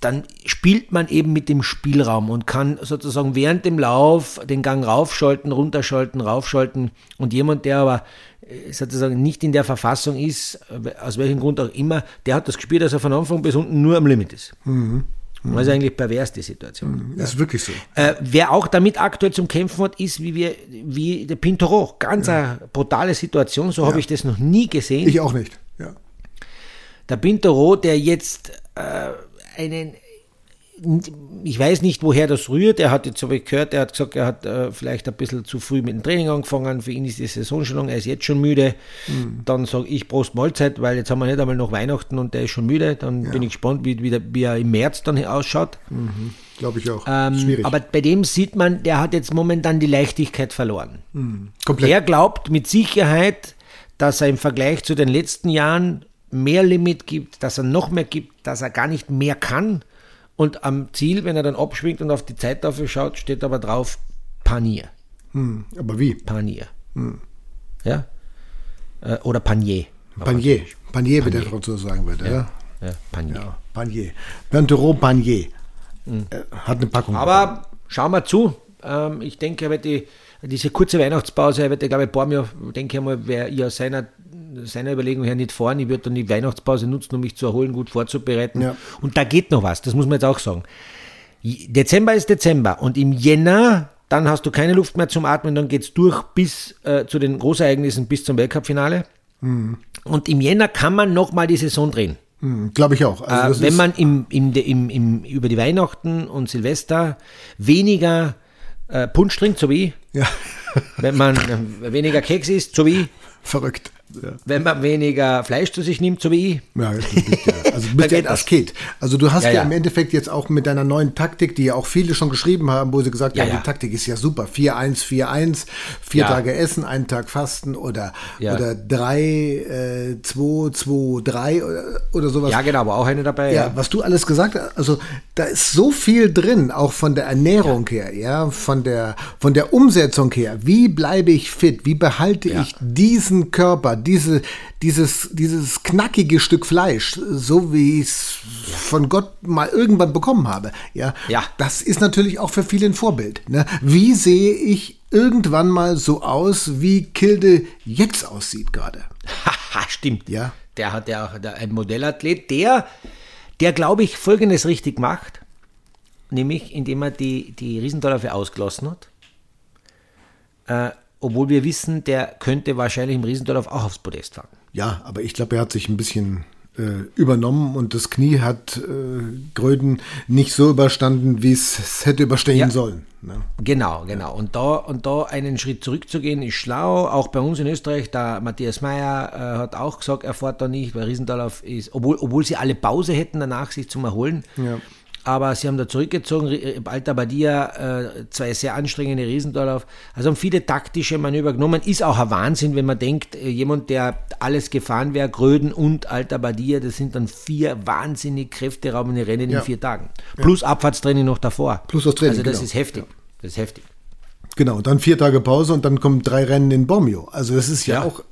Speaker 1: dann spielt man eben mit dem Spielraum und kann sozusagen während dem Lauf den Gang raufschalten, runterschalten, raufschalten. Und jemand, der aber äh, sozusagen nicht in der Verfassung ist, äh, aus welchem Grund auch immer, der hat das gespielt, dass er von Anfang bis unten nur am Limit ist. Das ist eigentlich pervers, die Situation.
Speaker 2: Das ist wirklich so.
Speaker 1: Äh, wer auch damit aktuell zum Kämpfen hat, ist wie, wir, wie der Pintoro. Ganz eine brutale Situation, so habe ich das noch nie gesehen.
Speaker 2: Ich auch nicht. Ja.
Speaker 1: Der Pintoro, der jetzt äh, einen, ich weiß nicht, woher das rührt. Er hat jetzt, habe ich gehört, er hat gesagt, er hat äh, vielleicht ein bisschen zu früh mit dem Training angefangen. Für ihn ist die Saison schon lang, er ist jetzt schon müde. Dann sage ich Prost Mahlzeit, weil jetzt haben wir nicht einmal noch Weihnachten und der ist schon müde. Dann bin ich gespannt, wie, wie, der, wie er im März dann ausschaut.
Speaker 2: Glaube ich auch.
Speaker 1: Ähm,
Speaker 2: Schwierig.
Speaker 1: aber bei dem sieht man, der hat jetzt momentan die Leichtigkeit verloren.
Speaker 2: Komplett.
Speaker 1: Er glaubt mit Sicherheit, dass er im Vergleich zu den letzten Jahren mehr Limit gibt, dass er noch mehr gibt, dass er gar nicht mehr kann. Und am Ziel, wenn er dann abschwingt und auf die Zeittafel schaut, steht aber drauf Panier.
Speaker 2: Hm, aber wie?
Speaker 1: Panier. Ja? Äh, Oder Panier.
Speaker 2: Panier. Panier, wie der Franzose sagen würde. Ja.
Speaker 1: Ja, Panier.
Speaker 2: Ja. Panier. Bentero Panier. Äh, Hat eine Packung.
Speaker 1: Aber schauen wir zu. Ähm, ich denke, er wird die, diese kurze Weihnachtspause, er wird, ich glaube, Bormio, denke ich mal, wäre ja aus seiner, seiner Überlegung her nicht fahren. Ich würde dann die Weihnachtspause nutzen, um mich zu erholen, gut vorzubereiten.
Speaker 2: Ja.
Speaker 1: Und da geht noch was, das muss man jetzt auch sagen. Dezember ist Dezember und im Jänner, dann hast du keine Luft mehr zum Atmen, dann geht es durch bis äh, zu den Großereignissen, bis zum Weltcup-Finale.
Speaker 2: Mhm.
Speaker 1: Und im Jänner kann man nochmal die Saison drehen.
Speaker 2: Hm, Glaube ich auch. Also
Speaker 1: Äh, wenn man im, im, im, im, über die Weihnachten und Silvester weniger äh, Punsch trinkt, so wie ich,
Speaker 2: ja,
Speaker 1: wenn man [laughs] äh, weniger Keks isst, so wie ich,
Speaker 2: verrückt. Ja.
Speaker 1: wenn man weniger Fleisch zu sich nimmt, so wie ich.
Speaker 2: Ja, das bist ja, also du bist ja
Speaker 1: geht
Speaker 2: ein. Asket. Also du hast ja,
Speaker 1: Ja,
Speaker 2: im Endeffekt jetzt auch mit deiner neuen Taktik, die ja auch viele schon geschrieben haben, wo sie gesagt haben,
Speaker 1: ja.
Speaker 2: die Taktik ist ja super. 4-1, 4-1, vier. Tage Essen, einen Tag Fasten oder,
Speaker 1: Ja.
Speaker 2: oder 3, äh, 2, 2, 3 oder, oder sowas.
Speaker 1: Ja, genau, aber auch eine dabei. Ja,
Speaker 2: was du alles gesagt hast, also da ist so viel drin, auch von der Ernährung her, ja, von der von der Umsetzung her. Wie bleibe ich fit? Wie behalte ich diesen Körper, diese dieses dieses knackige Stück Fleisch, so wie ich es von Gott mal irgendwann bekommen habe? Ja,
Speaker 1: Ja.
Speaker 2: das ist natürlich auch für viele ein Vorbild. Ne? Wie sehe ich irgendwann mal so aus, wie Kilde jetzt aussieht gerade?
Speaker 1: Haha, stimmt.
Speaker 2: Ja.
Speaker 1: Der hat ja ein Modellathlet, der, der glaube ich, Folgendes richtig macht. Nämlich, indem er die, die Riesendorfer ausgelassen hat. Äh, obwohl wir wissen, der könnte wahrscheinlich im Riesendorf auch aufs Podest fahren.
Speaker 2: Ja, aber ich glaube, er hat sich ein bisschen äh, übernommen und das Knie hat äh, Gröden nicht so überstanden, wie es hätte überstehen
Speaker 1: Ja.
Speaker 2: sollen. Ne?
Speaker 1: Genau, genau. Und da, und da einen Schritt zurückzugehen, ist schlau. Auch bei uns in Österreich, der Matthias Meyer äh, hat auch gesagt, er fährt da nicht, weil Riesendorf ist, obwohl, obwohl sie alle Pause hätten danach, sich zum Erholen.
Speaker 2: Ja.
Speaker 1: Aber sie haben da zurückgezogen, Ri- Alta Badia, äh, zwei sehr anstrengende Riesendorf. Also haben viele taktische Manöver genommen. Ist auch ein Wahnsinn, wenn man denkt, äh, jemand, der alles gefahren wäre, Gröden und Alta Badia, das sind dann vier wahnsinnig kräfteraubende Rennen
Speaker 2: Ja.
Speaker 1: in vier Tagen. Plus Abfahrtstraining noch davor.
Speaker 2: Plus das Training,
Speaker 1: Also das
Speaker 2: genau.
Speaker 1: ist heftig. Das ist heftig.
Speaker 2: Genau, dann vier Tage Pause und dann kommen drei Rennen in Bormio. Also das ist ja,
Speaker 1: Ja.
Speaker 2: auch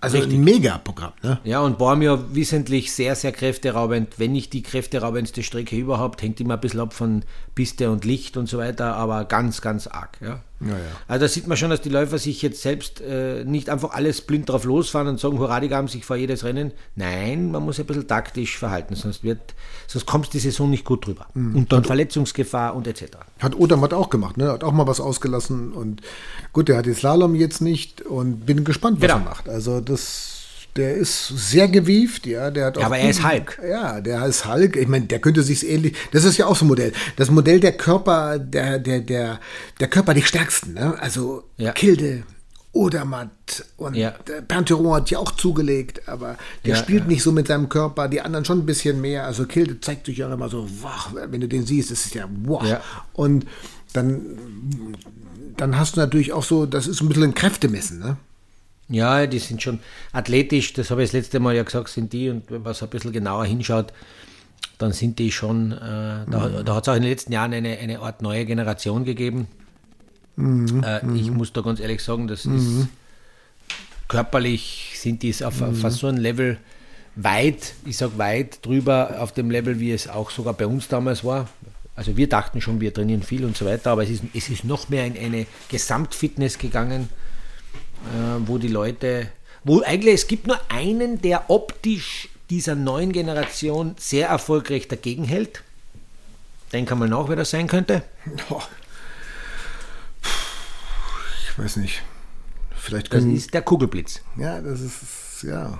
Speaker 2: also ein Megaprogramm. Ne?
Speaker 1: Ja, und Bormio wissentlich sehr, sehr kräfteraubend, wenn nicht die kräfteraubendste Strecke überhaupt, hängt immer ein bisschen ab von Piste und Licht und so weiter, aber ganz, ganz arg. Ja.
Speaker 2: Ja, ja.
Speaker 1: Also da sieht man schon, dass die Läufer sich jetzt selbst äh, nicht einfach alles blind drauf losfahren und sagen, hurra, die gaben sich vor jedes Rennen. Nein, man muss ein bisschen taktisch verhalten, sonst wird, sonst kommst die Saison nicht gut drüber.
Speaker 2: Mhm.
Speaker 1: Und dann Verletzungsgefahr und etc.
Speaker 2: Hat Odermatt auch gemacht, ne? Hat auch mal was ausgelassen und gut, der hat den Slalom jetzt nicht und bin gespannt, was
Speaker 1: Genau.
Speaker 2: er macht. Also das, der ist sehr gewieft, ja. Der hat auch
Speaker 1: aber er ist Hulk.
Speaker 2: Ja, der ist Hulk. Ich meine, der könnte sich ähnlich. Das ist ja auch so ein Modell. Das Modell der Körper, der, der, der, der Körper die stärksten, ne? Also
Speaker 1: Ja.
Speaker 2: Kilde. Odermatt und
Speaker 1: Ja.
Speaker 2: Pantheron hat ja auch zugelegt, aber der
Speaker 1: Ja,
Speaker 2: spielt
Speaker 1: ja.
Speaker 2: nicht so mit seinem Körper, die anderen schon ein bisschen mehr. Also Kilde zeigt sich ja immer so, wach, wenn du den siehst, ist es ja wow.
Speaker 1: Ja.
Speaker 2: Und dann, dann hast du natürlich auch so, das ist ein bisschen ein Kräftemessen, ne?
Speaker 1: Ja, die sind schon athletisch, das habe ich das letzte Mal ja gesagt, sind die und wenn man so ein bisschen genauer hinschaut, dann sind die schon, äh, da, mhm. da hat es auch in den letzten Jahren eine, eine Art neue Generation gegeben. Mhm. Äh, ich muss da ganz ehrlich sagen, das ist mhm. körperlich sind die auf, auf mhm. so einem Level weit, ich sage weit drüber auf dem Level, wie es auch sogar bei uns damals war. Also wir dachten schon, wir trainieren viel und so weiter, aber es ist, es ist noch mehr in eine Gesamtfitness gegangen wo die Leute, wo eigentlich es gibt nur einen, der optisch dieser neuen Generation sehr erfolgreich dagegen hält. Denk mal nach, wer das sein könnte.
Speaker 2: Ich weiß nicht. Vielleicht
Speaker 1: das ist der Kugelblitz.
Speaker 2: Ja, das ist, ja.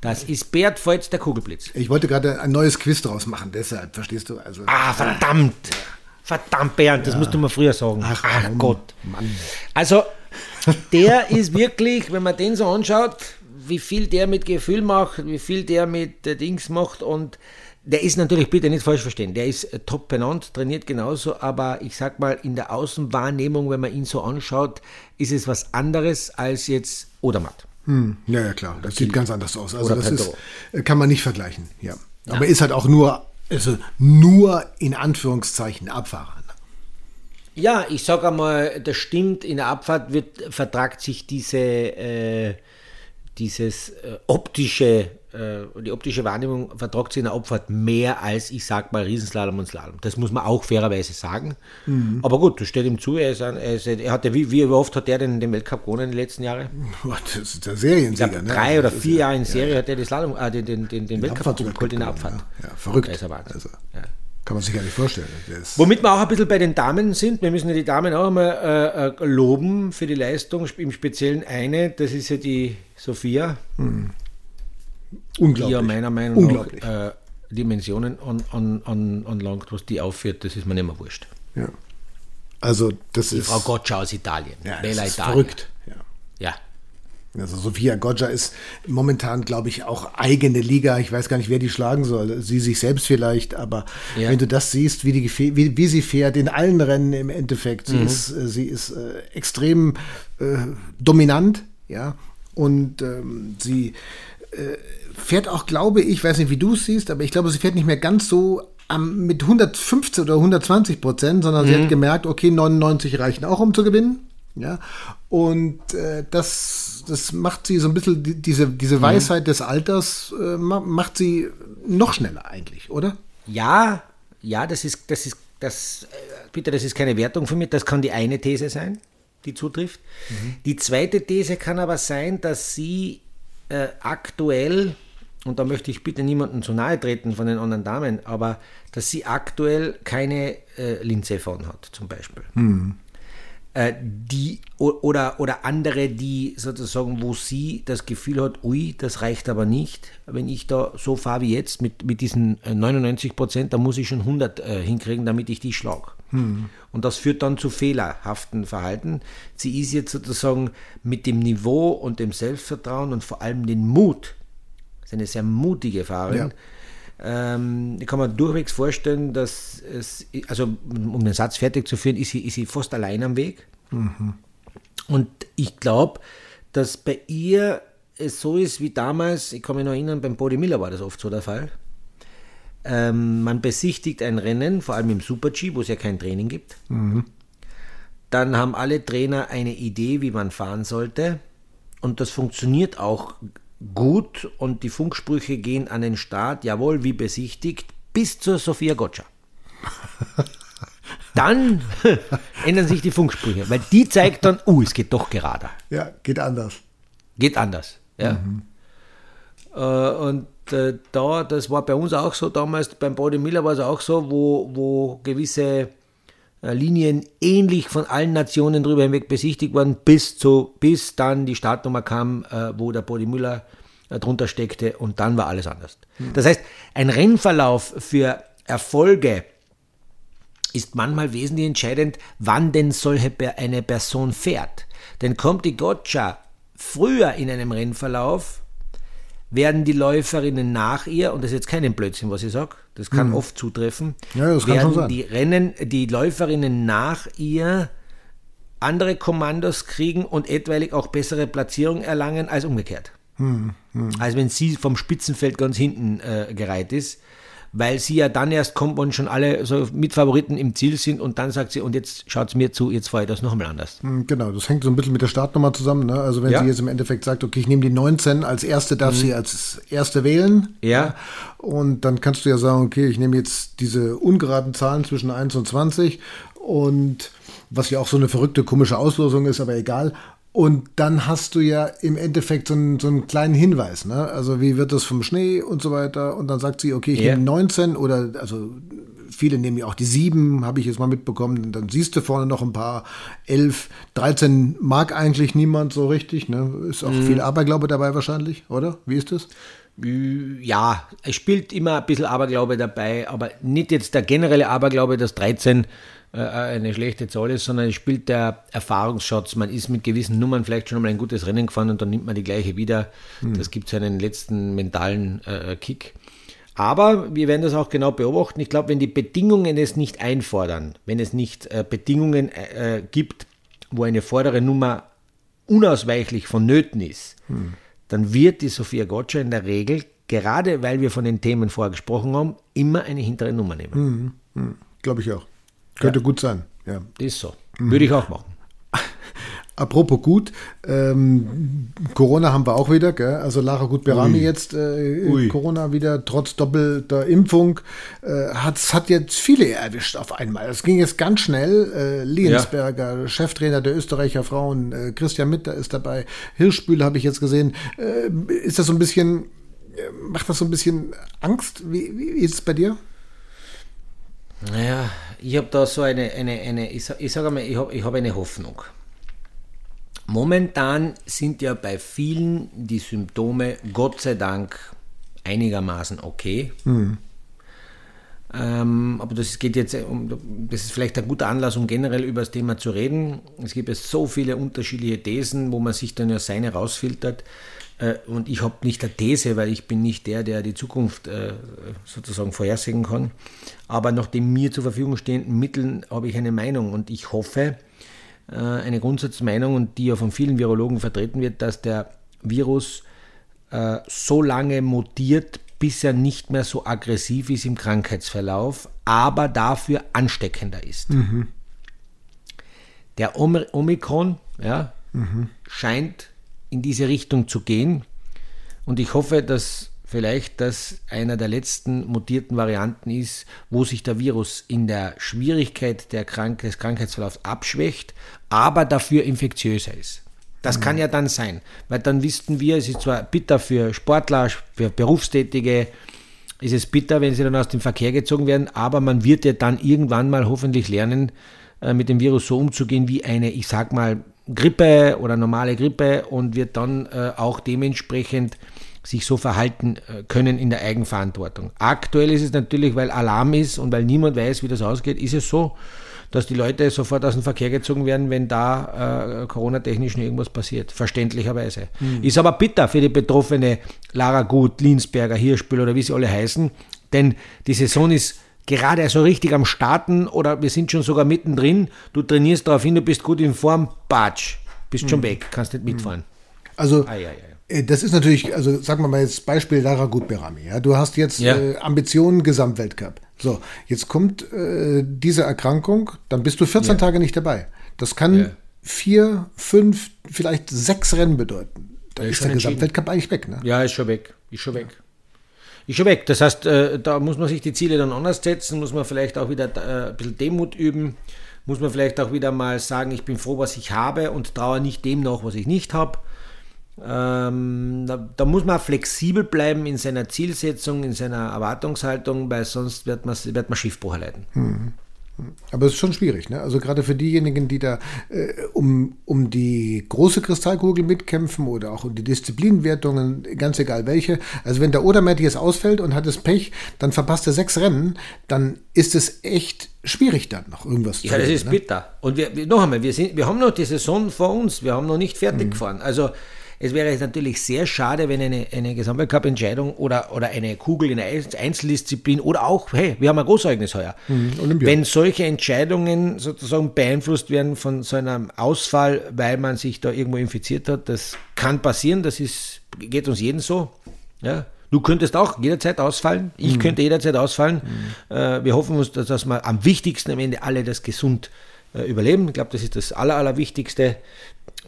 Speaker 1: Das ist Bert Volz, der Kugelblitz.
Speaker 2: Ich wollte gerade ein neues Quiz draus machen, deshalb, verstehst du? Also,
Speaker 1: ah, verdammt! Verdammt, Bernd, das musst du mir früher sagen.
Speaker 2: Ach, Ach Gott. Mann.
Speaker 1: Also, der ist wirklich, wenn man den so anschaut, wie viel der mit Gefühl macht, wie viel der mit äh, Dings macht und der ist natürlich, bitte nicht falsch verstehen, der ist äh, top benannt, trainiert genauso, aber ich sag mal, in der Außenwahrnehmung, wenn man ihn so anschaut, ist es was anderes als jetzt Odermatt.
Speaker 2: Hm, ja, ja, klar, das sieht ganz anders aus. Also das ist, äh, kann man nicht vergleichen, ja. Aber ja. ist halt auch nur, also nur in Anführungszeichen Abfahrer.
Speaker 1: Ja, ich sage einmal, das stimmt, in der Abfahrt wird, vertragt sich diese, äh, dieses äh, optische, äh, die optische Wahrnehmung vertragt sich in der Abfahrt mehr als, ich sag mal, Riesenslalom und Slalom. Das muss man auch fairerweise sagen. Mhm. Aber gut, das steht ihm zu. Er, ist ein, er, ist, er hat ja, wie, wie oft hat er denn den Weltcup gewonnen in den letzten Jahren?
Speaker 2: Das ist der Seriensieger.
Speaker 1: Ich glaub, ne? drei oder vier Jahre in Serie ja, hat er den, Slalom, äh, den, den, den, den Weltcup geholt in der Abfahrt.
Speaker 2: Ja, ja verrückt. Also, ja. Kann man sich gar nicht vorstellen.
Speaker 1: Womit wir auch ein bisschen bei den Damen sind. Wir müssen ja die Damen auch einmal äh, äh loben für die Leistung. Im Speziellen eine, das ist ja die Sophia. Hm.
Speaker 2: Unglaublich. Die
Speaker 1: ja meiner Meinung nach äh, Dimensionen an, an, anlangt, was die aufführt, das ist mir nicht mehr wurscht.
Speaker 2: Ja. Also das
Speaker 1: die
Speaker 2: ist...
Speaker 1: Frau Gotcha aus Italien.
Speaker 2: Ja, das ist Italien. verrückt. Ja.
Speaker 1: ja.
Speaker 2: Also Sophia Goggia ist momentan, glaube ich, auch eigene Liga. Ich weiß gar nicht, wer die schlagen soll. Sie sich selbst vielleicht, aber ja. wenn du das siehst, wie, die, wie, wie, sie fährt in allen Rennen im Endeffekt, sie mhm. ist, äh, sie ist äh, extrem äh, dominant, ja, und ähm, sie äh, fährt auch, glaube ich, weiß nicht, wie du es siehst, aber ich glaube, sie fährt nicht mehr ganz so am, mit 115 oder 120 Prozent, sondern mhm. sie hat gemerkt, okay, 99 reichen auch, um zu gewinnen. Ja, und äh, das, das macht sie so ein bisschen, diese, diese mhm. Weisheit des Alters äh, macht sie noch schneller eigentlich, oder?
Speaker 1: Ja, ja, das ist, das ist, das, äh, bitte, das ist keine Wertung von mir, das kann die eine These sein, die zutrifft. Mhm. Die zweite These kann aber sein, dass sie äh, aktuell, und da möchte ich bitte niemandem zu nahe treten von den anderen Damen, aber dass sie aktuell keine äh, Linse von hat, zum Beispiel. Mhm. Äh, die oder, oder andere, die sozusagen, wo sie das Gefühl hat, ui, das reicht aber nicht. Wenn ich da so fahre wie jetzt mit, mit diesen 99 äh, Prozent, da muss ich schon 100 äh, hinkriegen, damit ich die schlag. Hm. Und das führt dann zu fehlerhaften Verhalten. Sie ist jetzt sozusagen mit dem Niveau und dem Selbstvertrauen und vor allem den Mut, ist eine sehr mutige Fahrerin, ja. Ähm, ich kann mir durchwegs vorstellen, dass es, also um den Satz fertig zu führen, ist sie, ist sie fast allein am Weg. Mhm. Und ich glaube, dass bei ihr es so ist wie damals, ich kann mich noch erinnern, beim Body Miller war das oft so der Fall. Ähm, man besichtigt ein Rennen, vor allem im Super-G, wo es ja kein Training gibt. Mhm. Dann haben alle Trainer eine Idee, wie man fahren sollte. Und das funktioniert auch gut und die Funksprüche gehen an den Start, jawohl, wie besichtigt, bis zur Sophia Gotcha. [laughs] dann [laughs] ändern sich die Funksprüche, weil die zeigt dann, uh, es geht doch gerader.
Speaker 2: Ja, geht anders.
Speaker 1: Geht anders, ja. Mhm. Äh, und äh, da, das war bei uns auch so damals, beim Body Miller war es auch so, wo, wo gewisse Linien ähnlich von allen Nationen drüber hinweg besichtigt wurden, bis, zu, bis dann die Startnummer kam, äh, wo der Body Müller äh, drunter steckte und dann war alles anders. Mhm. Das heißt, ein Rennverlauf für Erfolge ist manchmal wesentlich entscheidend, wann denn solche eine Person fährt. Denn kommt die Gotcha früher in einem Rennverlauf, werden die Läuferinnen nach ihr, und das ist jetzt kein Blödsinn, was ich sage, das kann oft zutreffen,
Speaker 2: Ja, das kann
Speaker 1: werden
Speaker 2: schon sein.
Speaker 1: die Rennen, die Läuferinnen nach ihr andere Kommandos kriegen und etwaig auch bessere Platzierung erlangen als umgekehrt. Als wenn sie vom Spitzenfeld ganz hinten äh, gereiht ist, weil sie ja dann erst kommt, wenn schon alle so Mitfavoriten im Ziel sind und dann sagt sie, und jetzt schaut mir zu, jetzt fahre ich das noch einmal anders.
Speaker 2: Hm, Genau, das hängt so ein bisschen mit der Startnummer zusammen. Ne? Also wenn
Speaker 1: Ja. Mhm.
Speaker 2: sie jetzt im Endeffekt sagt, okay, ich nehme die 19, als erste darf sie als erste wählen.
Speaker 1: Ja.
Speaker 2: Und dann kannst du ja sagen, okay, ich nehme jetzt diese ungeraden Zahlen zwischen 1 und 20 und was ja auch so eine verrückte, komische Auslosung ist, aber egal. Und dann hast du ja im Endeffekt so einen, so einen kleinen Hinweis, ne? Also wie wird das vom Schnee und so weiter. Und dann sagt sie, okay, ich
Speaker 1: Ja.
Speaker 2: nehme 19 oder also viele nehmen ja auch die 7, habe ich jetzt mal mitbekommen. Dann siehst du vorne noch ein paar 11, 13 mag eigentlich niemand so richtig. Ne? Ist auch viel Aberglaube dabei wahrscheinlich, oder? Wie ist das?
Speaker 1: Ja, es spielt immer ein bisschen Aberglaube dabei, aber nicht jetzt der generelle Aberglaube, dass 13 äh, eine schlechte Zahl ist, sondern es spielt der Erfahrungsschatz. Man ist mit gewissen Nummern vielleicht schon einmal ein gutes Rennen gefahren und dann nimmt man die gleiche wieder. Das gibt so einen letzten mentalen äh, Kick. Aber wir werden das auch genau beobachten. Ich glaube, wenn die Bedingungen es nicht einfordern, wenn es nicht äh, Bedingungen äh, gibt, wo eine vordere Nummer unausweichlich vonnöten ist, dann wird die Sophia Gotcha in der Regel, gerade weil wir von den Themen vorher gesprochen haben, immer eine hintere Nummer nehmen.
Speaker 2: Glaube ich auch. Könnte gut sein, ja.
Speaker 1: Das ist so. Würde ich auch machen. [laughs]
Speaker 2: Apropos gut, ähm, Corona haben wir auch wieder, gell? also Lara Gut-Berami jetzt äh. Corona wieder trotz doppelter Impfung, äh, hat's, hat jetzt viele erwischt auf einmal. Es ging jetzt ganz schnell. Äh, Liensberger, Cheftrainer der Österreicher Frauen, äh, Christian Mitter ist dabei, Hirschbühl habe ich jetzt gesehen. Äh, ist das so ein bisschen, äh, macht das so ein bisschen Angst? Wie, wie ist es bei dir?
Speaker 1: Naja, ich habe da so eine, eine, eine ich, ich sage mal, ich habe ich hab eine Hoffnung. Momentan sind ja bei vielen die Symptome Gott sei Dank einigermaßen okay. Ähm, aber das geht jetzt um, das ist vielleicht ein guter Anlass, um generell über das Thema zu reden. Es gibt ja so viele unterschiedliche Thesen, wo man sich dann ja seine rausfiltert. Äh, und ich habe nicht eine These, weil ich bin nicht der, der die Zukunft äh, sozusagen vorhersehen kann. Aber nach den mir zur Verfügung stehenden Mitteln habe ich eine Meinung und ich hoffe, äh, eine Grundsatzmeinung und die ja von vielen Virologen vertreten wird, dass der Virus so lange mutiert, bis er nicht mehr so aggressiv ist im Krankheitsverlauf, aber dafür ansteckender ist. Der Om Omikron ja, scheint in diese Richtung zu gehen und ich hoffe, dass vielleicht das einer der letzten mutierten Varianten ist, wo sich der Virus in der Schwierigkeit der Krank des Krankheitsverlaufs abschwächt, aber dafür infektiöser ist. Das kann ja dann sein, weil dann wissen wir, es ist zwar bitter für Sportler, für Berufstätige, ist es bitter, wenn sie dann aus dem Verkehr gezogen werden, aber man wird ja dann irgendwann mal hoffentlich lernen, äh, mit dem Virus so umzugehen wie eine, ich sag mal, Grippe oder normale Grippe und wird dann äh, auch dementsprechend sich so verhalten äh, können in der Eigenverantwortung. Aktuell ist es natürlich, weil Alarm ist und weil niemand weiß, wie das ausgeht, ist es so, dass die Leute sofort aus dem Verkehr gezogen werden, wenn da äh, Corona-technisch irgendwas passiert. Verständlicherweise. Ist aber bitter für die betroffene Lara Gut, Linsberger, Hirschbühl oder wie sie alle heißen, denn die Saison ist gerade so richtig am Starten oder wir sind schon sogar mittendrin. Du trainierst darauf hin, du bist gut in Form, batsch, bist schon weg, kannst nicht mitfahren.
Speaker 2: Also
Speaker 1: Ei, ei, ei.
Speaker 2: äh, das ist natürlich, also sagen wir mal jetzt Beispiel Lara Gutberami. Ja? Du hast jetzt
Speaker 1: Ja.
Speaker 2: äh, Ambitionen Gesamtweltcup. So, jetzt kommt äh, diese Erkrankung, dann bist du 14 Tage nicht dabei. Das kann
Speaker 1: Ja.
Speaker 2: vier, fünf, vielleicht sechs Rennen bedeuten. Da
Speaker 1: Ja,
Speaker 2: ist
Speaker 1: schon
Speaker 2: der. Gesamtweltcup eigentlich weg. Ne?
Speaker 1: Ja, ist schon weg. Ist schon weg. Ist schon weg. Das heißt, äh, da muss man sich die Ziele dann anders setzen, muss man vielleicht auch wieder äh, ein bisschen Demut üben, muss man vielleicht auch wieder mal sagen, ich bin froh, was ich habe und traue nicht dem nach, was ich nicht habe. Ähm, da, da muss man flexibel bleiben in seiner Zielsetzung, in seiner Erwartungshaltung, weil sonst wird man, wird man Schiffbruch erleiden.
Speaker 2: Aber es ist schon schwierig, ne? Also gerade für diejenigen, die da äh, um, um die große Kristallkugel mitkämpfen oder auch um die Disziplinenwertungen, ganz egal welche. Also wenn der Odermatt jetzt ausfällt und hat es Pech, dann verpasst er sechs Rennen, dann ist es echt schwierig dann noch irgendwas
Speaker 1: Ja,
Speaker 2: zu
Speaker 1: das
Speaker 2: holen,
Speaker 1: ist
Speaker 2: ne?
Speaker 1: bitter. Und wir, wir, noch einmal, wir, sind, wir haben noch die Saison vor uns, wir haben noch nicht fertig gefahren. Also Es wäre natürlich sehr schade, wenn eine, eine Gesamtweltcup-Entscheidung oder, oder eine Kugel in einer Einzeldisziplin oder auch, hey, wir haben ein Großereignis heuer.
Speaker 2: Mhm,
Speaker 1: wenn solche Entscheidungen sozusagen beeinflusst werden von so einem Ausfall, weil man sich da irgendwo infiziert hat, das kann passieren, das ist, geht uns jeden so. Ja, Du könntest auch jederzeit ausfallen. Ich mhm. könnte jederzeit ausfallen. Mhm. Äh, wir hoffen uns, dass, dass wir am wichtigsten am Ende alle das gesund äh, überleben. Ich glaube, das ist das Aller, Allerwichtigste.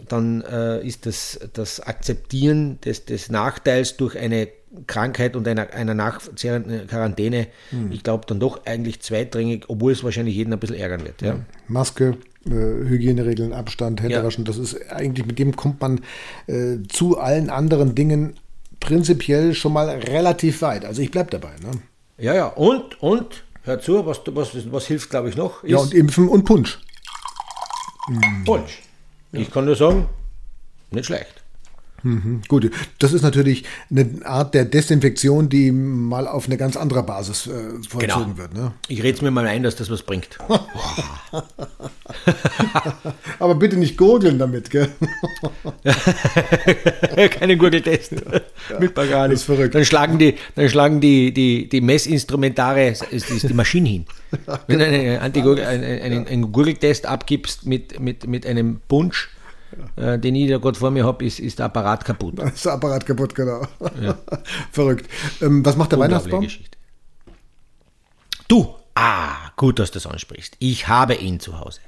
Speaker 1: Dann äh, ist das, das Akzeptieren des, des Nachteils durch eine Krankheit und einer, einer nachzehrenden Quarantäne, mhm. ich glaube, dann doch eigentlich zweitrangig, obwohl es wahrscheinlich jeden ein bisschen ärgern wird. Ja.
Speaker 2: Maske, äh, Hygieneregeln, Abstand, Hände ja. waschen, das ist eigentlich, mit dem kommt man äh, zu allen anderen Dingen prinzipiell schon mal relativ weit. Also ich bleibe dabei. Ne?
Speaker 1: Ja, ja. Und, und, hör zu, was, was, was hilft, glaube ich, noch?
Speaker 2: ja, und Impfen und Punsch.
Speaker 1: Punsch. Ich kann nur sagen, nicht schlecht.
Speaker 2: Mhm, gut, das ist natürlich eine Art der Desinfektion, die mal auf eine ganz andere Basis äh, vollzogen genau. wird. Ne?
Speaker 1: Ich rede es mir mal ein, dass das was bringt. [laughs] [laughs]
Speaker 2: Aber bitte nicht gurgeln damit, gell? [laughs]
Speaker 1: Keine Gurgeltest. Ja, Mit Bagani. Das ist verrückt. Dann schlagen die, dann schlagen die, die, die Messinstrumentare, ist, ist die Maschine hin. Wenn du eine einen, einen, einen Gurgeltest abgibst mit, mit, mit einem Punsch, ja. äh, den ich da gerade vor mir habe, ist, ist der Apparat kaputt. [laughs]
Speaker 2: ist der Apparat kaputt, genau. Ja. [laughs] Verrückt. Ähm, was macht der Weihnachtsbaum?
Speaker 1: Geschichte. Du, ah, gut, dass du das ansprichst. Ich habe ihn zu Hause.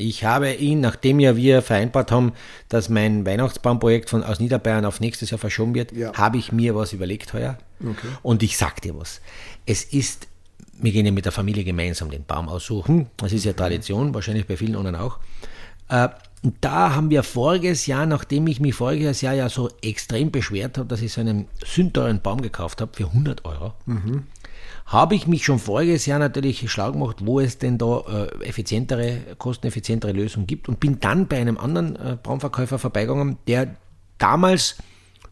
Speaker 1: Ich habe ihn, nachdem ja wir vereinbart haben, dass mein Weihnachtsbaumprojekt von aus Niederbayern auf nächstes Jahr verschoben wird, ja. habe ich mir was überlegt heuer. Okay. Und ich sag dir was. Es ist, wir gehen ja mit der Familie gemeinsam den Baum aussuchen. Das ist ja Tradition, wahrscheinlich bei vielen anderen auch. Und da haben wir voriges Jahr, nachdem ich mich voriges Jahr ja so extrem beschwert habe, dass ich so einen sündteuren Baum gekauft habe für 100 Euro, mhm. habe ich mich schon voriges Jahr natürlich schlau gemacht, wo es denn da äh, effizientere, kosteneffizientere Lösungen gibt und bin dann bei einem anderen äh, Baumverkäufer vorbeigegangen, der damals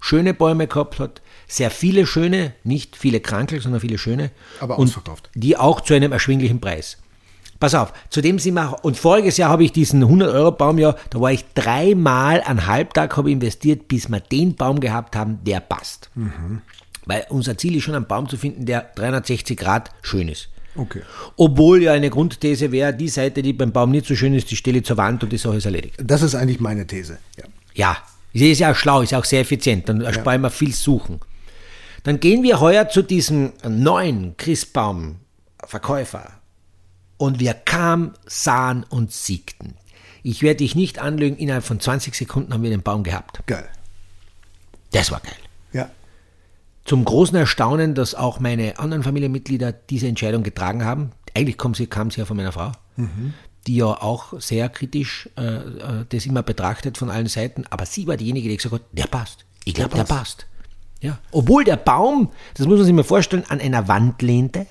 Speaker 1: schöne Bäume gehabt hat, sehr viele schöne, nicht viele Krankel, sondern viele schöne.
Speaker 2: Aber ausverkauft.
Speaker 1: Die auch zu einem erschwinglichen Preis. Pass auf, zudem sind wir, und voriges Jahr habe ich diesen 100-Euro-Baum ja, da war ich dreimal einen Halbtag habe investiert, bis wir den Baum gehabt haben, der passt. Mhm. Weil unser Ziel ist schon, einen Baum zu finden, der 360 Grad schön ist.
Speaker 2: Okay.
Speaker 1: Obwohl ja eine Grundthese wäre, die Seite, die beim Baum nicht so schön ist, die stelle ich zur Wand und die Sache ist erledigt.
Speaker 2: Das ist eigentlich meine These. Ja.
Speaker 1: Ja, ist ja auch schlau, ist auch sehr effizient, dann ersparen ja. wir viel Suchen. Dann gehen wir heuer zu diesem neuen Christbaum-Verkäufer und wir kamen, sahen und siegten. Ich werde dich nicht anlügen, innerhalb von 20 Sekunden haben wir den Baum gehabt.
Speaker 2: Geil.
Speaker 1: Das war geil.
Speaker 2: Ja.
Speaker 1: Zum großen Erstaunen, dass auch meine anderen Familienmitglieder diese Entscheidung getragen haben. Eigentlich kam sie, kam sie ja von meiner Frau, mhm. die ja auch sehr kritisch äh, äh, das immer betrachtet von allen Seiten. Aber sie war diejenige, die gesagt hat, der passt. Ich glaube, der, der passt. Ja. Obwohl der Baum, das muss man sich mal vorstellen, an einer Wand lehnte.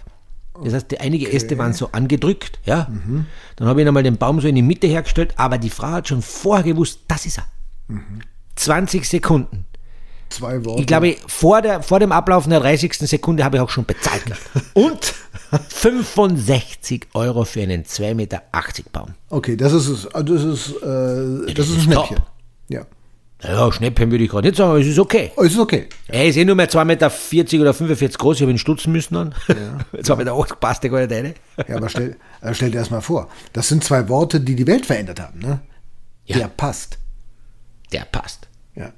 Speaker 1: Das heißt, einige okay. Äste waren so angedrückt, ja. Mhm. Dann habe ich einmal den Baum so in die Mitte hergestellt, aber die Frau hat schon vorher gewusst, das ist er. Mhm. 20 Sekunden.
Speaker 2: Zwei Worte.
Speaker 1: Ich glaube, vor, der, vor dem Ablaufen der 30. Sekunde habe ich auch schon bezahlt. [laughs] Und 65 Euro für einen 2,80 Meter Baum.
Speaker 2: Okay, das ist, das ist, äh, das, das ist ein Schnäppchen. Ja.
Speaker 1: Ja, Schnäppchen würde ich gerade nicht sagen, aber es ist okay.
Speaker 2: Oh, es ist okay.
Speaker 1: Er ist eh nur mehr 2,40 Meter oder 45 groß, ich habe ihn stutzen müssen dann. Ja. [laughs] 2,8 Meter passt der gar nicht rein.
Speaker 2: Ja, aber stell, stell dir das mal vor. Das sind zwei Worte, die die Welt verändert haben. Ne?
Speaker 1: Ja.
Speaker 2: Der passt.
Speaker 1: Der passt.
Speaker 2: Ja.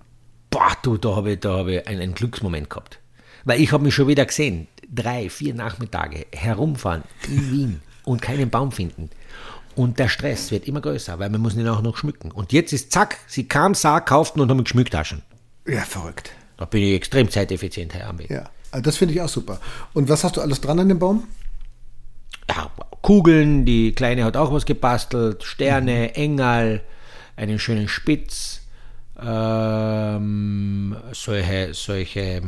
Speaker 1: Boah, du, da habe ich, hab ich einen, einen Glücksmoment gehabt. Weil ich habe mich schon wieder gesehen, drei, vier Nachmittage herumfahren in Wien und keinen Baum finden. Und der Stress wird immer größer, weil man muss ihn auch noch schmücken. Und jetzt ist zack, sie kam, sah, kauften und haben Geschmücktaschen.
Speaker 2: Ja, verrückt.
Speaker 1: Da bin ich extrem zeiteffizient, Herr Ambi.
Speaker 2: Ja, also das finde ich auch super. Und was hast du alles dran an dem Baum?
Speaker 1: Ja, Kugeln, die Kleine hat auch was gebastelt, Sterne, mhm. Engel, einen schönen Spitz, ähm, solche, solche äh,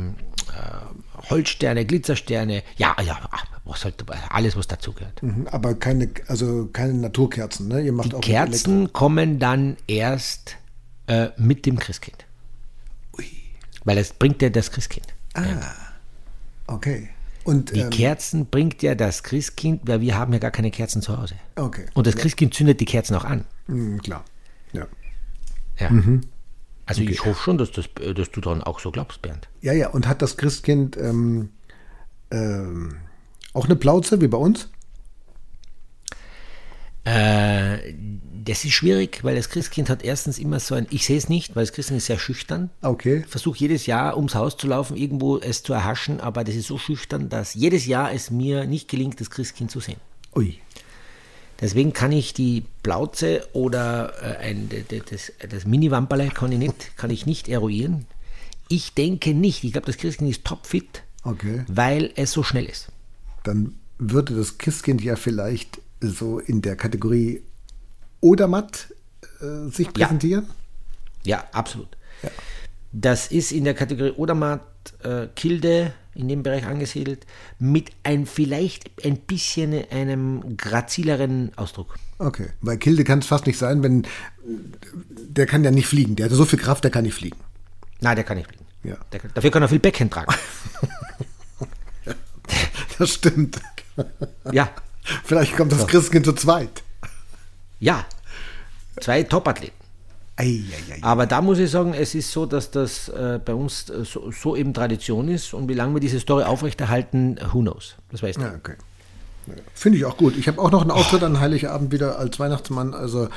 Speaker 1: Holzsterne, Glitzersterne, ja, ja, was halt, alles, was dazugehört.
Speaker 2: Mhm, aber keine, also keine Naturkerzen, ne?
Speaker 1: Ihr macht Die auch Kerzen kommen dann erst äh, mit dem Christkind. Ui. Weil es bringt ja das Christkind.
Speaker 2: Ah, ja. okay. Und,
Speaker 1: die ähm, Kerzen bringt ja das Christkind, weil wir haben ja gar keine Kerzen zu Hause.
Speaker 2: Okay.
Speaker 1: Und das Christkind zündet die Kerzen auch an.
Speaker 2: Mhm, klar. Ja.
Speaker 1: Ja. Mhm. Also ich hoffe schon, dass, das, dass du dann auch so glaubst, Bernd.
Speaker 2: Ja, ja, und hat das Christkind ähm, ähm, auch eine Plauze wie bei uns?
Speaker 1: Äh, das ist schwierig, weil das Christkind hat erstens immer so ein, ich sehe es nicht, weil das Christkind ist sehr schüchtern.
Speaker 2: Okay.
Speaker 1: Versuche jedes Jahr ums Haus zu laufen, irgendwo es zu erhaschen, aber das ist so schüchtern, dass jedes Jahr es mir nicht gelingt, das Christkind zu sehen.
Speaker 2: Ui.
Speaker 1: Deswegen kann ich die Plauze oder äh, ein, das, das Mini-Wamperle kann ich nicht, kann ich nicht eruieren. Ich denke nicht. Ich glaube, das Christkind ist topfit,
Speaker 2: Okay.
Speaker 1: weil es so schnell ist.
Speaker 2: Dann würde das Christkind ja vielleicht so in der Kategorie Odermatt äh, sich
Speaker 1: Ja.
Speaker 2: präsentieren.
Speaker 1: Ja, absolut. Das ist in der Kategorie Odermatt, äh, Kilde in dem Bereich angesiedelt, mit ein vielleicht ein bisschen einem grazileren Ausdruck.
Speaker 2: Okay. Weil Kilde kann es fast nicht sein, wenn der kann ja nicht fliegen. Der hat so viel Kraft, der kann nicht fliegen.
Speaker 1: Nein, der kann nicht fliegen.
Speaker 2: Ja.
Speaker 1: Der dafür kann er viel Becken tragen. [laughs]
Speaker 2: Das stimmt.
Speaker 1: ja,
Speaker 2: Vielleicht kommt das Christkind zu zweit.
Speaker 1: ja. Zwei Topathleten.
Speaker 2: Ei, ei, ei.
Speaker 1: Aber da muss ich sagen, es ist so, dass das äh, bei uns äh, so, so eben Tradition ist und wie lange wir diese Story aufrechterhalten, who knows. Das weiß ich
Speaker 2: Ja, okay. Ja, Finde ich auch gut. Ich habe auch noch einen Auftritt an Heiligabend wieder als Weihnachtsmann. Also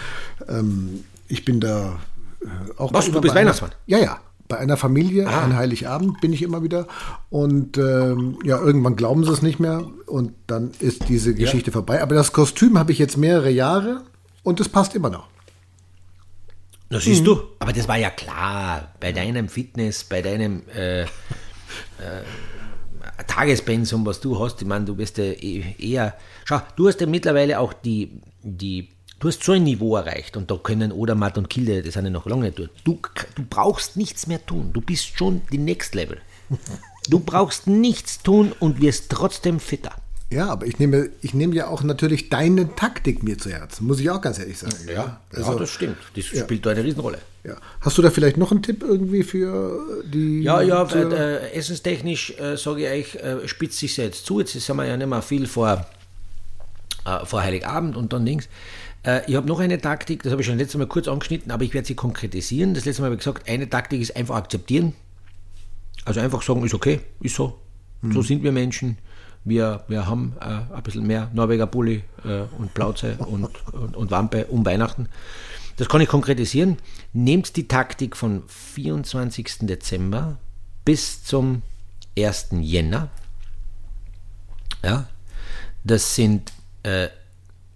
Speaker 2: ähm, ich bin da äh, auch
Speaker 1: Was, du bist Weihnachtsmann? Ah.
Speaker 2: Ja, ja. Bei einer Familie an Heiligabend bin ich immer wieder. Und ähm, ja, irgendwann glauben sie es nicht mehr. Und dann ist diese Geschichte vorbei. Aber das Kostüm habe ich jetzt mehrere Jahre und es passt immer noch.
Speaker 1: Na, siehst du? Aber das war ja klar. Bei deinem Fitness, bei deinem äh, äh, Tagespensum, was du hast, ich meine, du bist ja eh- eher. Schau, du hast ja mittlerweile auch die, die du hast so ein Niveau erreicht und da können Odermatt und Kilde, das sind ja noch lange nicht. Du, du brauchst nichts mehr tun. Du bist schon die Next Level. Du brauchst nichts tun und wirst trotzdem fitter.
Speaker 2: Ja, aber ich nehme, ich nehme ja auch natürlich deine Taktik mir zu Herzen, muss ich auch ganz ehrlich sagen. Also,
Speaker 1: ja, das stimmt. Das spielt da eine Riesenrolle.
Speaker 2: ja. Hast du da vielleicht noch einen Tipp irgendwie für die.
Speaker 1: Ja, ja, äh, essenstechnisch äh, sage ich euch, äh, spitzt sich jetzt zu. Jetzt sind wir ja nicht mehr viel vor, äh, vor Heiligabend und dann links. Äh, ich habe noch eine Taktik, das habe ich schon letztes Mal kurz angeschnitten, aber ich werde sie konkretisieren. Das letzte Mal habe ich gesagt, eine Taktik ist einfach akzeptieren. Also einfach sagen, ist okay, ist so. So sind wir Menschen. Wir, wir haben äh, ein bisschen mehr Norweger Bulli äh, und Plauze und, und, und Wampe um Weihnachten. Das kann ich konkretisieren. Nehmt die Taktik von 24. Dezember bis zum 1. Jänner. Ja, das sind äh,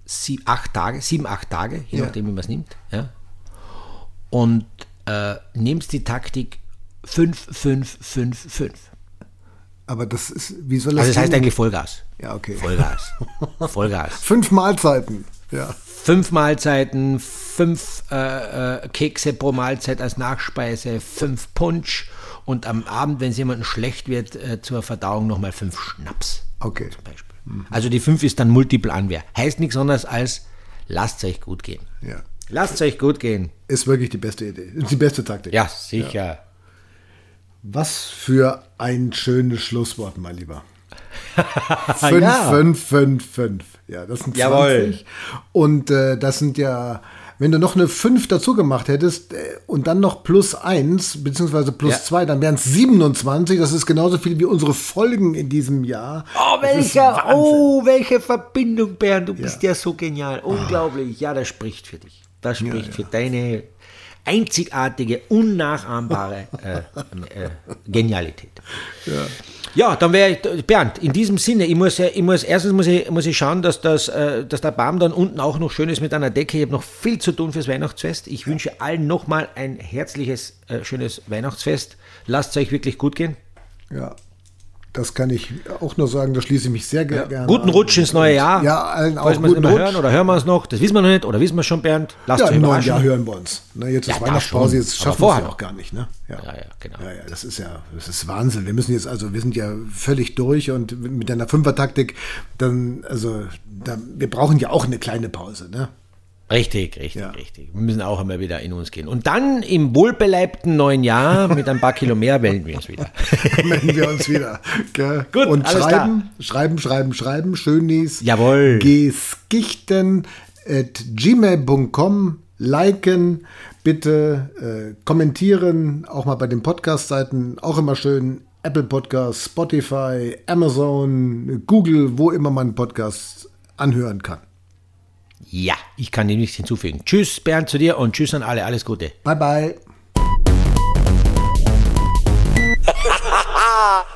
Speaker 1: sieb, acht Tage, sieben, acht Tage, je
Speaker 2: Ja.
Speaker 1: nachdem, wie man es nimmt. Ja. Und äh, nehmt die Taktik 5, 5, 5, 5.
Speaker 2: Aber das ist, wie soll das
Speaker 1: Also das heißt eigentlich Vollgas.
Speaker 2: Ja, okay.
Speaker 1: Vollgas. [laughs] Vollgas.
Speaker 2: Fünf Mahlzeiten. Ja.
Speaker 1: Fünf Mahlzeiten, fünf äh, äh, Kekse pro Mahlzeit als Nachspeise, fünf Punsch und am Abend, wenn es jemandem schlecht wird, äh, zur Verdauung nochmal fünf Schnaps
Speaker 2: Okay.
Speaker 1: zum Beispiel. Also die fünf ist dann Multiple Anwehr. Heißt nichts anderes als lasst euch gut gehen.
Speaker 2: Ja.
Speaker 1: Lasst euch gut gehen.
Speaker 2: Ist wirklich die beste Idee. Die beste Taktik.
Speaker 1: Ja, sicher.
Speaker 2: Was für ein schönes Schlusswort, mein Lieber. [laughs] 5,
Speaker 1: Ja.
Speaker 2: 5, 5, 5. Ja, das sind 20.
Speaker 1: Jawohl.
Speaker 2: Und äh, das sind ja, wenn du noch eine 5 dazu gemacht hättest äh, und dann noch plus 1, beziehungsweise plus
Speaker 1: Ja.
Speaker 2: 2, dann wären es 27. Das ist genauso viel wie unsere Folgen in diesem Jahr.
Speaker 1: Oh,
Speaker 2: Wahnsinn.
Speaker 1: oh, welche Verbindung, Bernd. Du bist ja, so genial. Unglaublich. Ja, das spricht für dich. Das spricht für deine einzigartige, unnachahmbare [laughs] äh, äh, Genialität. Ja. dann wäre ich, Bernd, in diesem Sinne, ich muss, ja- ich muss erstens muss ich, muss ich schauen, dass, das, äh, dass der Baum dann unten auch noch schön ist mit einer Decke. Ich habe noch viel zu tun fürs Weihnachtsfest. Ich wünsche allen nochmal ein herzliches, äh, schönes Weihnachtsfest. Lasst es euch wirklich gut gehen.
Speaker 2: Ja, das kann ich auch nur sagen, da schließe ich mich sehr ge- gerne
Speaker 1: Guten
Speaker 2: an.
Speaker 1: Rutsch ins neue Jahr.
Speaker 2: Ja, allen auch
Speaker 1: Falls wir es mehr
Speaker 2: Rutsch.
Speaker 1: hören oder hören wir es noch, das wissen wir noch nicht oder wissen wir schon, Bernd. Lasst
Speaker 2: Ja,
Speaker 1: euch
Speaker 2: im neuen. Jahr hören wir uns. Ne, jetzt
Speaker 1: Ja,
Speaker 2: ist
Speaker 1: da
Speaker 2: Weihnachtspause, jetzt schaffen wir es ja auch gar nicht. Ne?
Speaker 1: Ja, ja, genau.
Speaker 2: Ja, ja, das ist ja, das ist Wahnsinn. Wir müssen jetzt, also wir sind ja völlig durch und mit einer Fünfer-Taktik, dann, also, da, wir brauchen ja auch eine kleine Pause, ne?
Speaker 1: Richtig, richtig,
Speaker 2: Ja.
Speaker 1: richtig. Wir müssen auch einmal wieder in uns gehen. Und dann im wohlbeleibten neuen Jahr mit ein paar Kilo mehr melden wir uns wieder. [laughs]
Speaker 2: melden wir uns wieder. Gell?
Speaker 1: Gut,
Speaker 2: und schreiben, schreiben, schreiben, schreiben, Schönis.
Speaker 1: Jawohl.
Speaker 2: Geskichten at gmail.com liken, bitte äh, kommentieren, auch mal bei den Podcast-Seiten, auch immer schön. Apple Podcast, Spotify, Amazon, Google, wo immer man Podcasts anhören kann.
Speaker 1: Ja, ich kann dem nichts hinzufügen. Tschüss, Bernd, zu dir und tschüss an alle. Alles Gute.
Speaker 2: Bye, bye. [laughs]